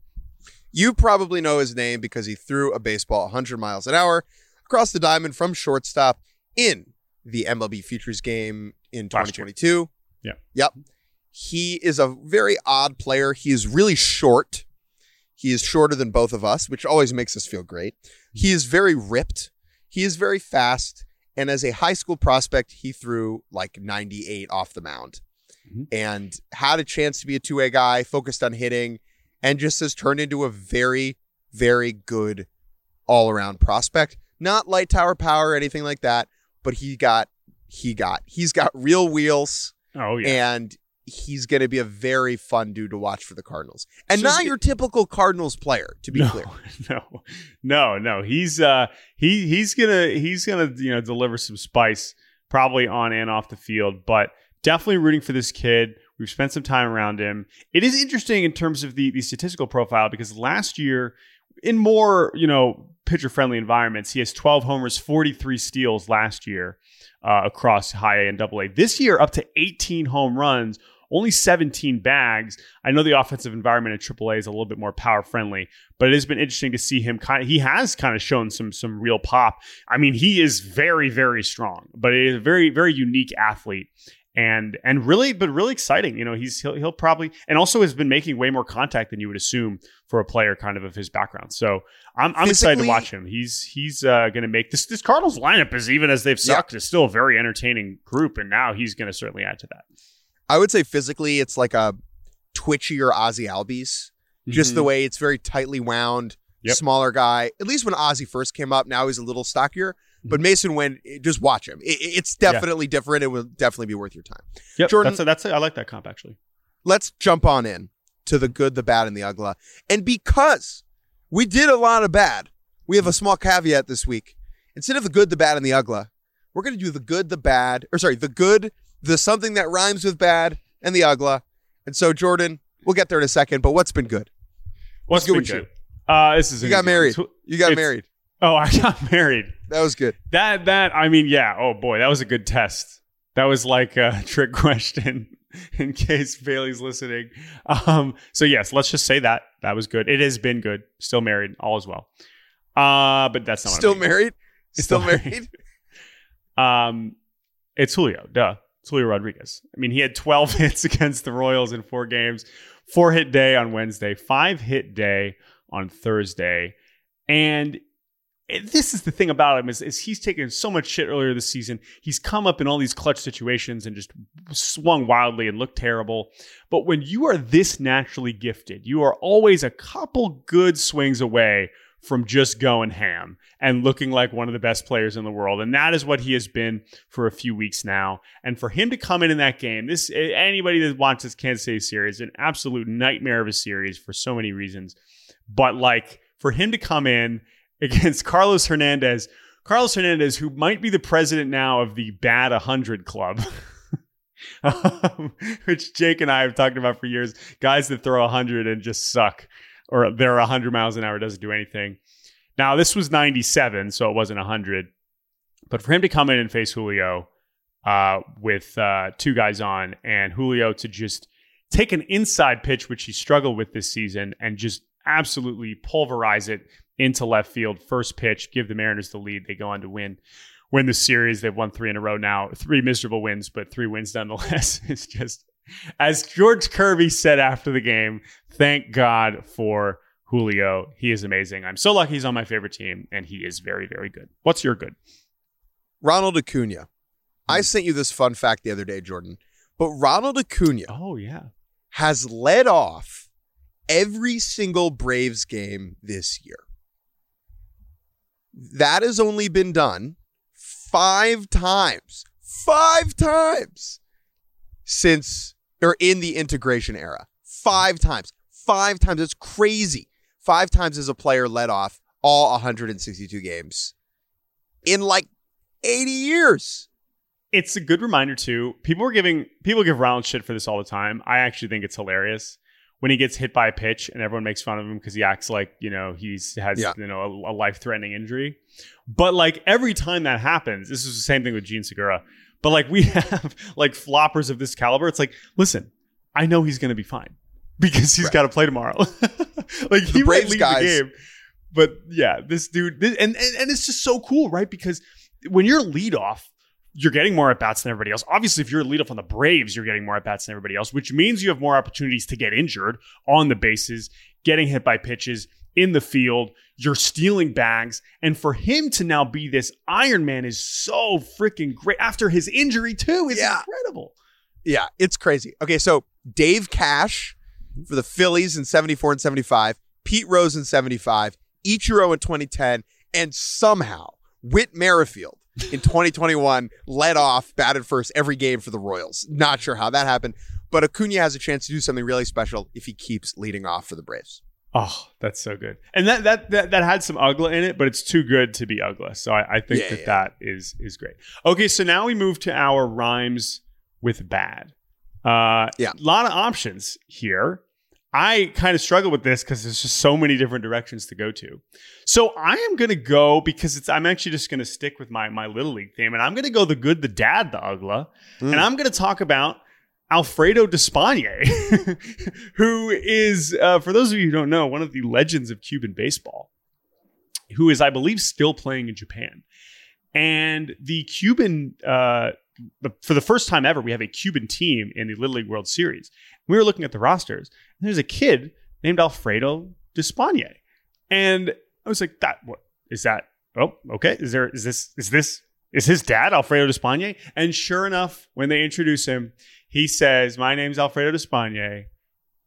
You probably know his name because he threw a baseball 100 miles an hour across the diamond from shortstop in the MLB Futures game in 2022. Yeah. Yep. He is a very odd player. He is really short. He is shorter than both of us, which always makes us feel great. He is very ripped. He is very fast. And as a high school prospect, he threw like 98 off the mound mm-hmm. and had a chance to be a two way guy, focused on hitting, and just has turned into a very, very good all around prospect. Not light tower power or anything like that, but he got, he got, he's got real wheels. Oh, yeah. And he's going to be a very fun dude to watch for the Cardinals, and so not your typical Cardinals player. To be no, clear, no, no, no. He's uh he he's gonna he's gonna you know deliver some spice probably on and off the field, but definitely rooting for this kid. We've spent some time around him. It is interesting in terms of the the statistical profile because last year in more you know pitcher friendly environments, he has 12 homers, 43 steals last year. Uh, across high A and double A. This year, up to 18 home runs, only 17 bags. I know the offensive environment at AAA is a little bit more power friendly, but it has been interesting to see him kind of, he has kind of shown some some real pop. I mean, he is very very strong, but he is a very very unique athlete and and really but really exciting you know he's he'll, he'll probably and also has been making way more contact than you would assume for a player kind of of his background so i'm, I'm excited to watch him he's he's uh, going to make this this cardinals lineup is even as they've sucked yeah. is still a very entertaining group and now he's going to certainly add to that I would say physically, it's like a twitchier Ozzie Albies. Mm-hmm. Just the mm-hmm. way it's very tightly wound, yep. smaller guy. At least when Ozzie first came up, now he's a little stockier. But mm-hmm. Masyn Winn, just watch him. It, it's definitely yeah. different. It will definitely be worth your time. Yep, Jordan, that's a, that's a, I like that comp actually. Let's jump on in to the good, the bad, and the ugly. And because we did a lot of bad, we have a small caveat this week. Instead of the good, the bad, and the ugly, we're going to do the good, the bad, or sorry, the good, the something that rhymes with bad, and the ugly. And so, Jordan, we'll get there in a second. But what's been good? What's, what's good with good? you? Uh, this is you got married. You got married. Oh, I got married. That was good. That that I mean, yeah. Oh boy, that was a good test. That was like a trick question. In case Bailey's listening, um, so yes, let's just say that that was good. It has been good. Still married, all is well. Uh, but that's not still married. Still, still married. um, it's Julio. Duh. it's Julio Rodriguez. I mean, he had 12 hits against the Royals in four games, four hit day on Wednesday, five hit day on Thursday. And this is the thing about him is, is he's taken so much shit earlier this season. He's come up in all these clutch situations and just swung wildly and looked terrible. But when you are this naturally gifted, you are always a couple good swings away from just going ham and looking like one of the best players in the world. And that is what he has been for a few weeks now. And for him to come in in that game, this anybody that watches this Kansas City series, an absolute nightmare of a series for so many reasons. But like for him to come in against Carlos Hernandez, Carlos Hernandez, who might be the president now of the Bad 100 Club. um, which Jake and I have talked about for years. Guys that throw 100 and just suck, or they're 100 miles an hour, doesn't do anything. Now, this was 97, so it wasn't 100. But for him to come in and face Julio uh, with uh, two guys on, and Julio to just take an inside pitch, which he struggled with this season, and just absolutely pulverize it into left field. First pitch, give the Mariners the lead. They go on to win win the series. They've won three in a row now. Three miserable wins, but three wins nonetheless. It's just as George Kirby said after the game, thank God for Julio. He is amazing. I'm so lucky he's on my favorite team, and he is very, very good. What's your good? Ronald Acuna. I hmm. sent you this fun fact the other day, Jordan. But Ronald Acuna oh, yeah. has led off every single Braves game this year. That has only been done five times, five times since or in the integration era. Five times, five times. It's crazy. Five times as a player led off all 162 games in like 80 years. It's a good reminder too. People are giving people give Ronald shit for this all the time. I actually think it's hilarious when he gets hit by a pitch and everyone makes fun of him because he acts like you know he's has yeah. you know a, a life threatening injury. But like every time that happens, this is the same thing with Jean Segura. But like we have like floppers of this caliber. It's like, listen, I know he's going to be fine because he's right. got to play tomorrow. like he might leave guys. the game, but yeah, this dude, this, and, and and it's just so cool, right? Because when you're lead off you're getting more at bats than everybody else. Obviously, if you're a leadoff on the Braves, you're getting more at bats than everybody else, which means you have more opportunities to get injured on the bases, getting hit by pitches in the field. You're stealing bags. And for him to now be this Iron Man is so freaking great after his injury, too, is yeah. incredible. Yeah, it's crazy. Okay, so Dave Cash for the Phillies in 74 and 75, Pete Rose in 75, Ichiro in 2010, and somehow Whit Merrifield in 2021 led off, batted first every game for the Royals. Not sure how that happened, but Acuna has a chance to do something really special if he keeps leading off for the Braves. Oh, that's so good. And that that that, that had some ugly in it, but it's too good to be ugly. So I, I think yeah, that yeah. that is is great. Okay, so now we move to our rhymes with bad. Uh, yeah, a lot of options here. I kind of struggle with this because there's just so many different directions to go to. So I am going to go because it's. I'm actually just going to stick with my my little league theme, and I'm going to go the good, the dad, the ugla, mm. and I'm going to talk about Alfredo Despaigne, who is, uh, for those of you who don't know, one of the legends of Cuban baseball, who is, I believe, still playing in Japan, and the Cuban. Uh, for the first time ever, we have a Cuban team in the Little League World Series. We were looking at the rosters, and there's a kid named Alfredo Despaigne. And I was like, that what is that? Oh, okay. Is there is this is this is his dad Alfredo Despaigne? And sure enough, when they introduce him, he says, My name's Alfredo Despaigne.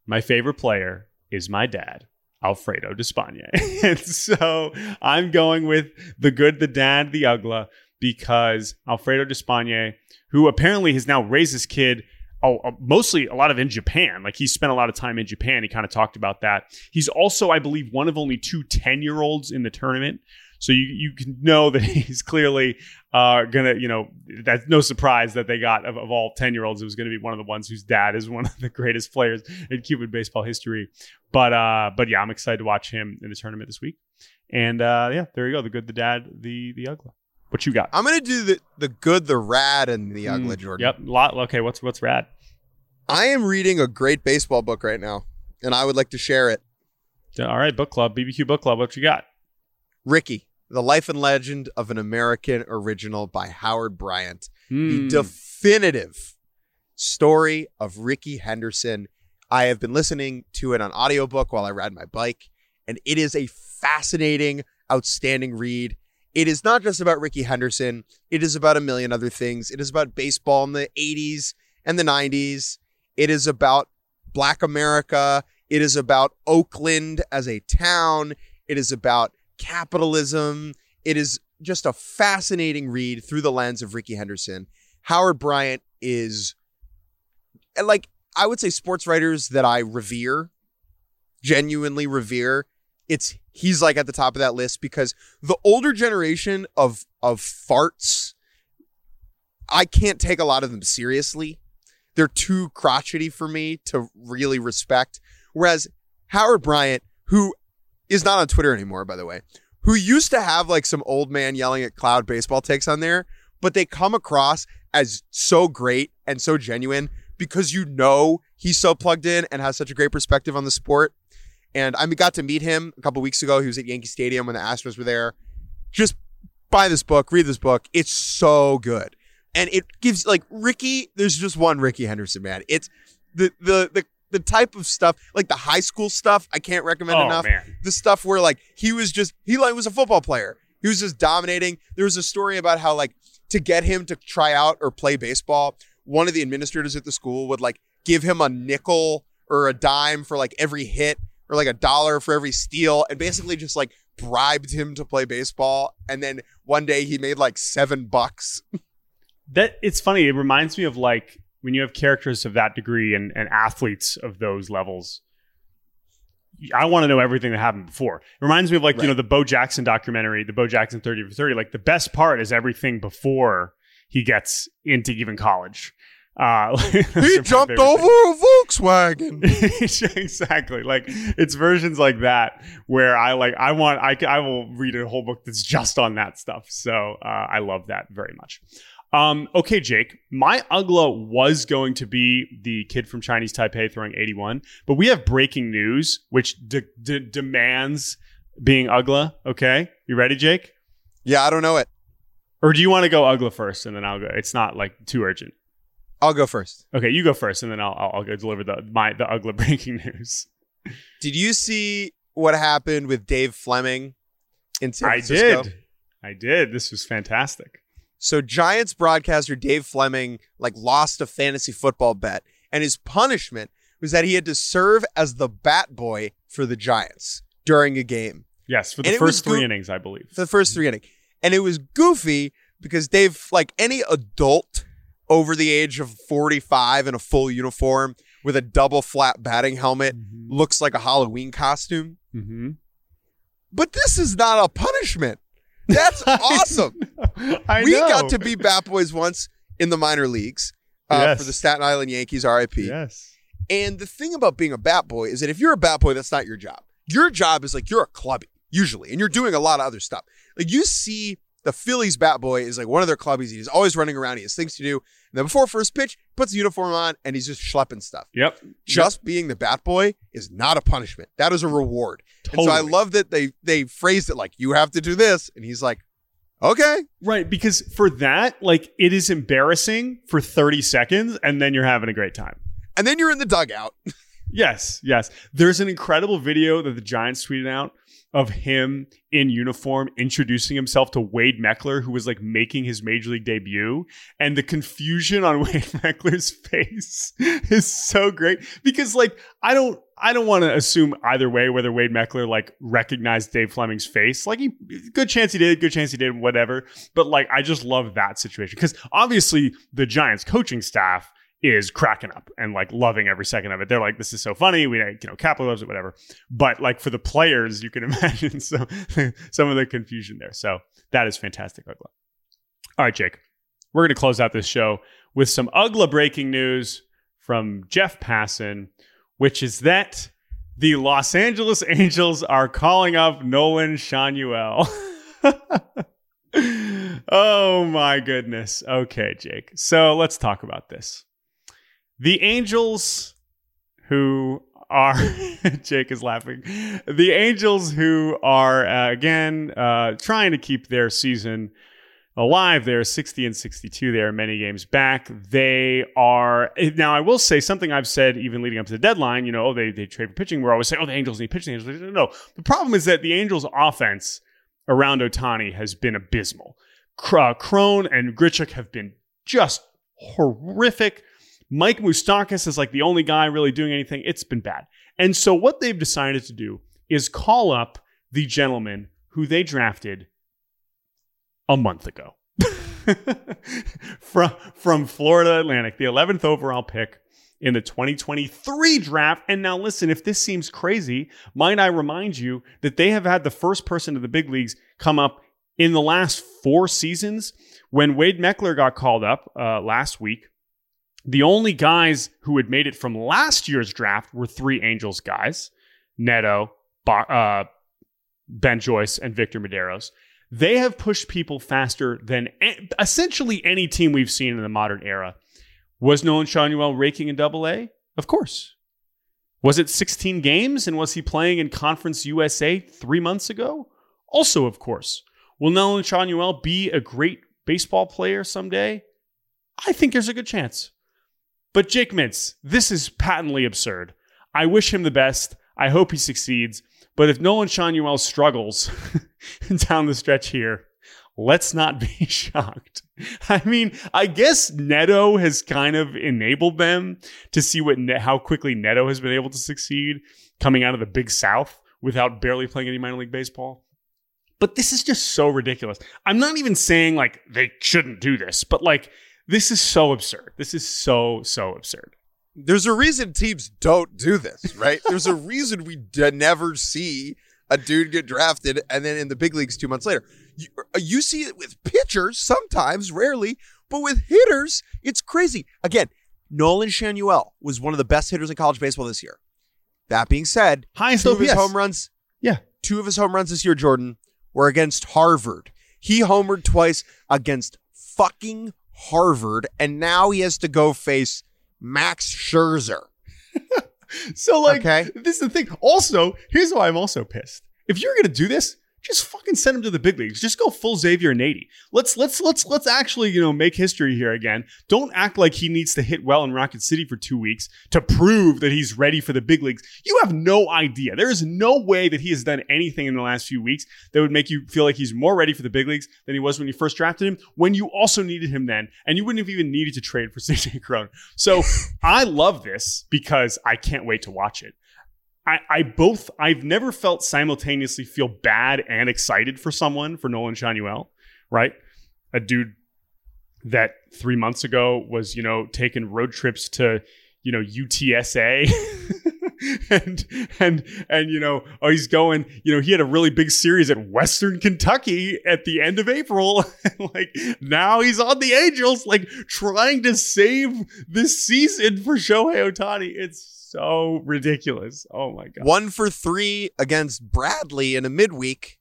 My favorite player is my dad. Alfredo Despaigne. and so I'm going with the good, the dad, the ugla, because Alfredo Despaigne, who apparently has now raised this kid oh, uh, mostly a lot of in Japan. Like he spent a lot of time in Japan. He kind of talked about that. He's also, I believe, one of only two 10 year olds in the tournament. So you you can know that he's clearly uh, gonna, you know, that's no surprise that they got of, of all ten year olds, it was gonna be one of the ones whose dad is one of the greatest players in Cuban baseball history. But uh, but yeah, I'm excited to watch him in the tournament this week. And uh, yeah, there you go. The good, the dad, the the ugly. What you got? I'm gonna do the the good, the rad, and the ugly, mm, Jordan. Yep. Lot. Okay. What's what's rad? I am reading a great baseball book right now, and I would like to share it. All right, book club, BBQ book club. What you got? Rickey, the life and legend of an American original by Howard Bryant, mm. the hmm. definitive story of Rickey Henderson. I have been listening to it on audiobook while I ride my bike, and it is a fascinating, outstanding read. It is not just about Rickey Henderson, it is about a million other things. It is about baseball in the 80s and the 90s. It is about Black America. It is about Oakland as a town. It is about capitalism. It is just a fascinating read through the lens of Rickey Henderson. Howard Bryant is like I would say sports writers that I revere, genuinely revere. It's he's like at the top of that list because the older generation of of farts, I can't take a lot of them seriously. They're too crotchety for me to really respect. Whereas Howard Bryant, who is not on Twitter anymore, by the way, who used to have like some old man yelling at cloud baseball takes on there, but they come across as so great and so genuine because you know he's so plugged in and has such a great perspective on the sport. And I got to meet him a couple weeks ago. He was at Yankee Stadium when the Astros were there. Just buy this book, read this book. It's so good. And it gives like Rickey. there's just one Rickey Henderson, man. It's the the the the type of stuff, like the high school stuff, I can't recommend Oh, enough. man. The stuff where like he was just he like was a football player. He was just dominating. There was a story about how like to get him to try out or play baseball, one of the administrators at the school would like give him a nickel or a dime for like every hit or like a dollar for every steal and basically just like bribed him to play baseball. And then one day he made like seven bucks. That it's funny. It reminds me of like when you have characters of that degree and, and athletes of those levels. I want to know everything that happened before. It reminds me of like you know the Bo Jackson documentary, the Bo Jackson Thirty for Thirty. Like the best part is everything before he gets into even college. Uh, He jumped over a Volkswagen. exactly. Like it's versions like that where I like I want I I will read a whole book that's just on that stuff. So uh, I love that very much. Um, okay, Jake, my Ugla was going to be the kid from Chinese Taipei throwing 81, but we have breaking news which de- de- demands being Ugla. Okay, you ready, Jake? Yeah, I don't know it. Or do you want to go Ugla first and then I'll go? It's not like too urgent. I'll go first. Okay, you go first and then I'll I'll, I'll go deliver the my the Ugla breaking news. Did you see what happened with Dave Fleming in San Francisco? I did. I did. This was fantastic. So Giants broadcaster Dave Fleming like lost a fantasy football bet, and his punishment was that he had to serve as the bat boy for the Giants during a game Yes, for the And first three goo- innings, I believe. for the first three innings. And it was goofy because Dave, like any adult over the age of 45 in a full uniform with a double flat batting helmet, looks like a Halloween costume. Mm-hmm. But this is not a punishment. That's awesome. I we know. got to be bat boys once in the minor leagues uh, Yes. for the Staten Island Yankees, RIP. Yes. And the thing about being a bat boy is that if you're a bat boy, that's not your job. Your job is like you're a clubby usually, and you're doing a lot of other stuff. Like you see the Phillies bat boy is like one of their clubbies. He's always running around. He has things to do. And then before first pitch, puts the uniform on and he's just schlepping stuff. Yep. Just being the bat boy is not a punishment. That is a reward. And so I love that they they phrased it like you have to do this, and he's like, okay. Right, because for that, like it is embarrassing for 30 seconds and then you're having a great time. And then you're in the dugout. Yes, yes. There's an incredible video that the Giants tweeted out of him in uniform introducing himself to Wade Meckler, who was like making his major league debut. And the confusion on Wade Meckler's face is so great because, like, I don't. I don't want to assume either way whether Wade Meckler like recognized Dave Fleming's face. Like, he, good chance he did, good chance he did, whatever. But like, I just love that situation because obviously the Giants coaching staff is cracking up and like loving every second of it. They're like, this is so funny. We, you know, Kapler loves it, whatever. But like for the players, you can imagine some some of the confusion there. So that is fantastic, Ugla. All right, Jake, we're going to close out this show with some Ugla breaking news from Jeff Passan, which is that the Los Angeles Angels are calling up Nolan Schanuel. oh my goodness. Okay, Jake. So let's talk about this. The Angels, who are Jake is laughing. The Angels, who are uh, again uh, trying to keep their season alive. They're 60 and 62. They are many games back. They are now. I will say something I've said even leading up to the deadline. You know, oh, they they trade for pitching. We're always saying, oh, the Angels need pitching. The Angels. No, the problem is that the Angels' offense around Ohtani has been abysmal. Cr- Cron and Grichuk have been just horrific. Mike Moustakas is like the only guy really doing anything. It's been bad. And so what they've decided to do is call up the gentleman who they drafted a month ago from from Florida Atlantic, the 11th overall pick in the 2023 draft. And now, listen, if this seems crazy, might I remind you that they have had the first person to the big leagues come up in the last four seasons. When Wade Meckler got called up uh, last week, the only guys who had made it from last year's draft were three Angels guys Neto, uh, Ben Joyce, and Victor Mederos. They have pushed people faster than essentially any team we've seen in the modern era. Was Nolan Schanuel raking in double A? Of course. Was it 16 games and was he playing in Conference USA three months ago? Also, of course. Will Nolan Schanuel be a great baseball player someday? I think there's a good chance. But Jake Mintz, this is patently absurd. I wish him the best. I hope he succeeds. But if Nolan Schanuel struggles down the stretch here, let's not be shocked. I mean, I guess Neto has kind of enabled them to see what how quickly Neto has been able to succeed coming out of the Big South without barely playing any minor league baseball. But this is just so ridiculous. I'm not even saying like they shouldn't do this, but like this is so absurd. This is so, so absurd. There's a reason teams don't do this, right? There's a reason we d- never see a dude get drafted and then in the big leagues two months later. You, uh, you see it with pitchers sometimes, rarely, but with hitters, it's crazy. Again, Nolan Schanuel was one of the best hitters in college baseball this year. That being said, highest two OPS. of his home runs, yeah, two of his home runs this year, Jordan, were against Harvard. He homered twice against fucking Harvard, and now he has to go face Max Scherzer. so, like, okay. this is the thing. Also, here's why I'm also pissed. If you're going to do this, just fucking send him to the big leagues. Just go full Xavier Nady. Let's let's let's let's actually you know make history here again. Don't act like he needs to hit well in Rocket City for two weeks to prove that he's ready for the big leagues. You have no idea. There is no way that he has done anything in the last few weeks that would make you feel like he's more ready for the big leagues than he was when you first drafted him. When you also needed him then, and you wouldn't have even needed to trade for CJ Cron. So I love this because I can't wait to watch it. I, I both I've never felt simultaneously feel bad and excited for someone for Nolan Schanuel, right? A dude that three months ago was, you know, taking road trips to, you know, UTSA. and and and you know oh he's going you know he had a really big series at western kentucky at the end of april like now he's on the angels like trying to save this season for shohei ohtani it's so ridiculous. Oh my god. One for three against Bradley in a midweek,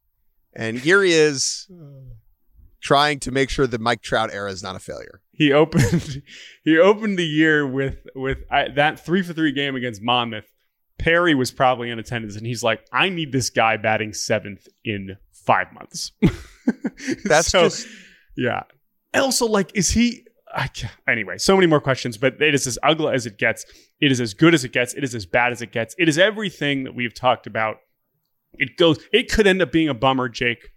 and here he is trying to make sure the Mike Trout era is not a failure. He opened he opened the year with with uh, that three for three game against Monmouth. Perry was probably in attendance, and he's like, "I need this guy batting seventh in five months." That's so, just yeah. Also, like, is he? Anyway, so many more questions, but it is as ugly as it gets. It is as good as it gets. It is as bad as it gets. It is everything that we've talked about. It goes. It could end up being a bummer, Jake.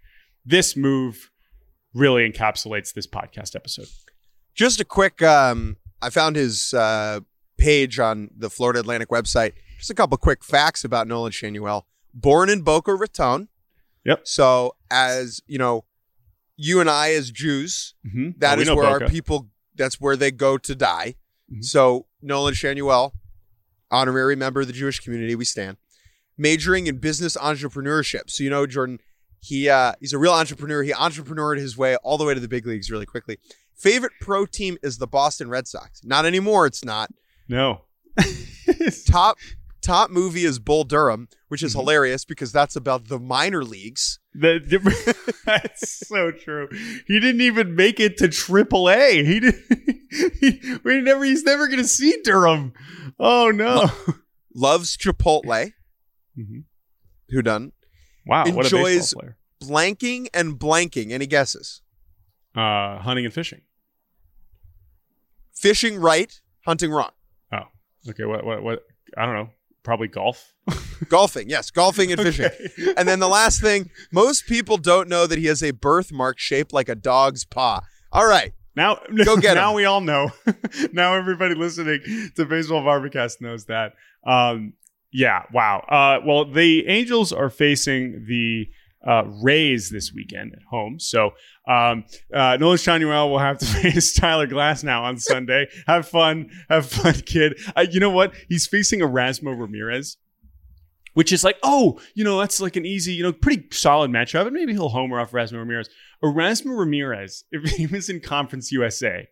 This move really encapsulates this podcast episode. Just a quick. Um, I found his uh, page on the Florida Atlantic website. Just a couple quick facts about Nolan Schanuel. Born in Boca Raton. Yep. So as you know, you and I as Jews, mm-hmm. that oh, is where Boca. our people that's where they go to die. Mm-hmm. So Nolan Schanuel, honorary member of the Jewish community, we stand. Majoring in business entrepreneurship. So you know, Jordan, he uh, he's a real entrepreneur. He entrepreneured his way all the way to the big leagues really quickly. Favorite pro team is the Boston Red Sox. Not anymore. It's not. No. top top movie is Bull Durham, which is mm-hmm. hilarious because that's about the minor leagues. The, the, that's so true. He didn't even make it to Triple A. He did. He, we never. He's never going to see Durham. Oh no. loves Chipotle. Mm-hmm. Who done? Wow. Enjoys blanking and blanking. Any guesses? Uh, hunting and fishing. Fishing right, hunting wrong. Oh, okay. What? What? What? I don't know. Probably golf. golfing, yes, golfing and fishing. Okay. and then the last thing, most people don't know that he has a birthmark shaped like a dog's paw. All right. Now, go get now him. we all know. now everybody listening to Baseball Bar-B-Cast knows that. Um, yeah, wow. Uh, well, the Angels are facing the uh, Rays this weekend at home. So um, uh, Nolan will have to face Tyler Glasnow on Sunday. have fun, have fun, kid. Uh, you know what? He's facing Erasmo Ramirez. Which is like, oh, you know, that's like an easy, you know, pretty solid matchup. And maybe he'll homer off Erasmo Ramirez. Erasmo Ramirez, if he was in Conference USA,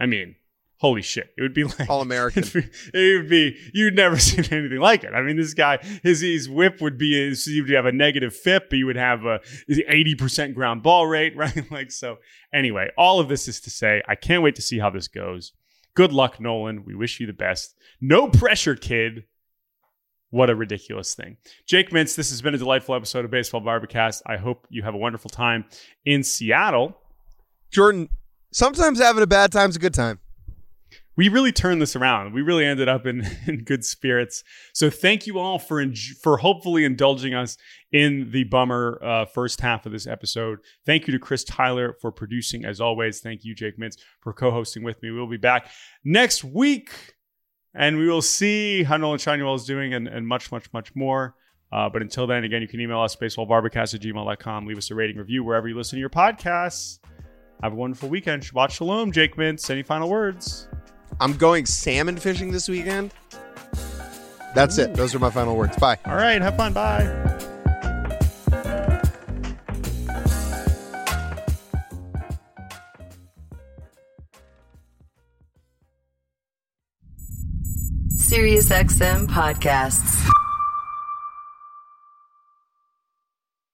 I mean, holy shit it would be like all american it would be you'd never seen anything like it. I mean this guy his his whip would be you would have a negative fip but you would have a 80% ground ball rate right? Like so anyway all of this is to say i can't wait to see how this goes. Good luck nolan. We wish you the best. No pressure kid. What a ridiculous thing. Jake Mintz, this has been a delightful episode of Baseball Bar-B-Cast. I hope you have a wonderful time in Seattle. Jordan, sometimes having a bad time's a good time we really turned this around. We really ended up in, in good spirits. So thank you all for for hopefully indulging us in the bummer uh, first half of this episode. Thank you to Chris Tyler for producing, as always. Thank you, Jake Mintz, for co-hosting with me. We'll be back next week, and we will see how Nolan Schanuel is doing, and, and much, much, much more. Uh, but until then, again, you can email us baseballbarbacast at gmail.com. Leave us a rating review wherever you listen to your podcasts. Have a wonderful weekend. Shabbat shalom, Jake Mintz. Any final words? I'm going salmon fishing this weekend. That's Ooh. it. Those are my final words. Bye. All right. Have fun. Bye. SiriusXM podcasts.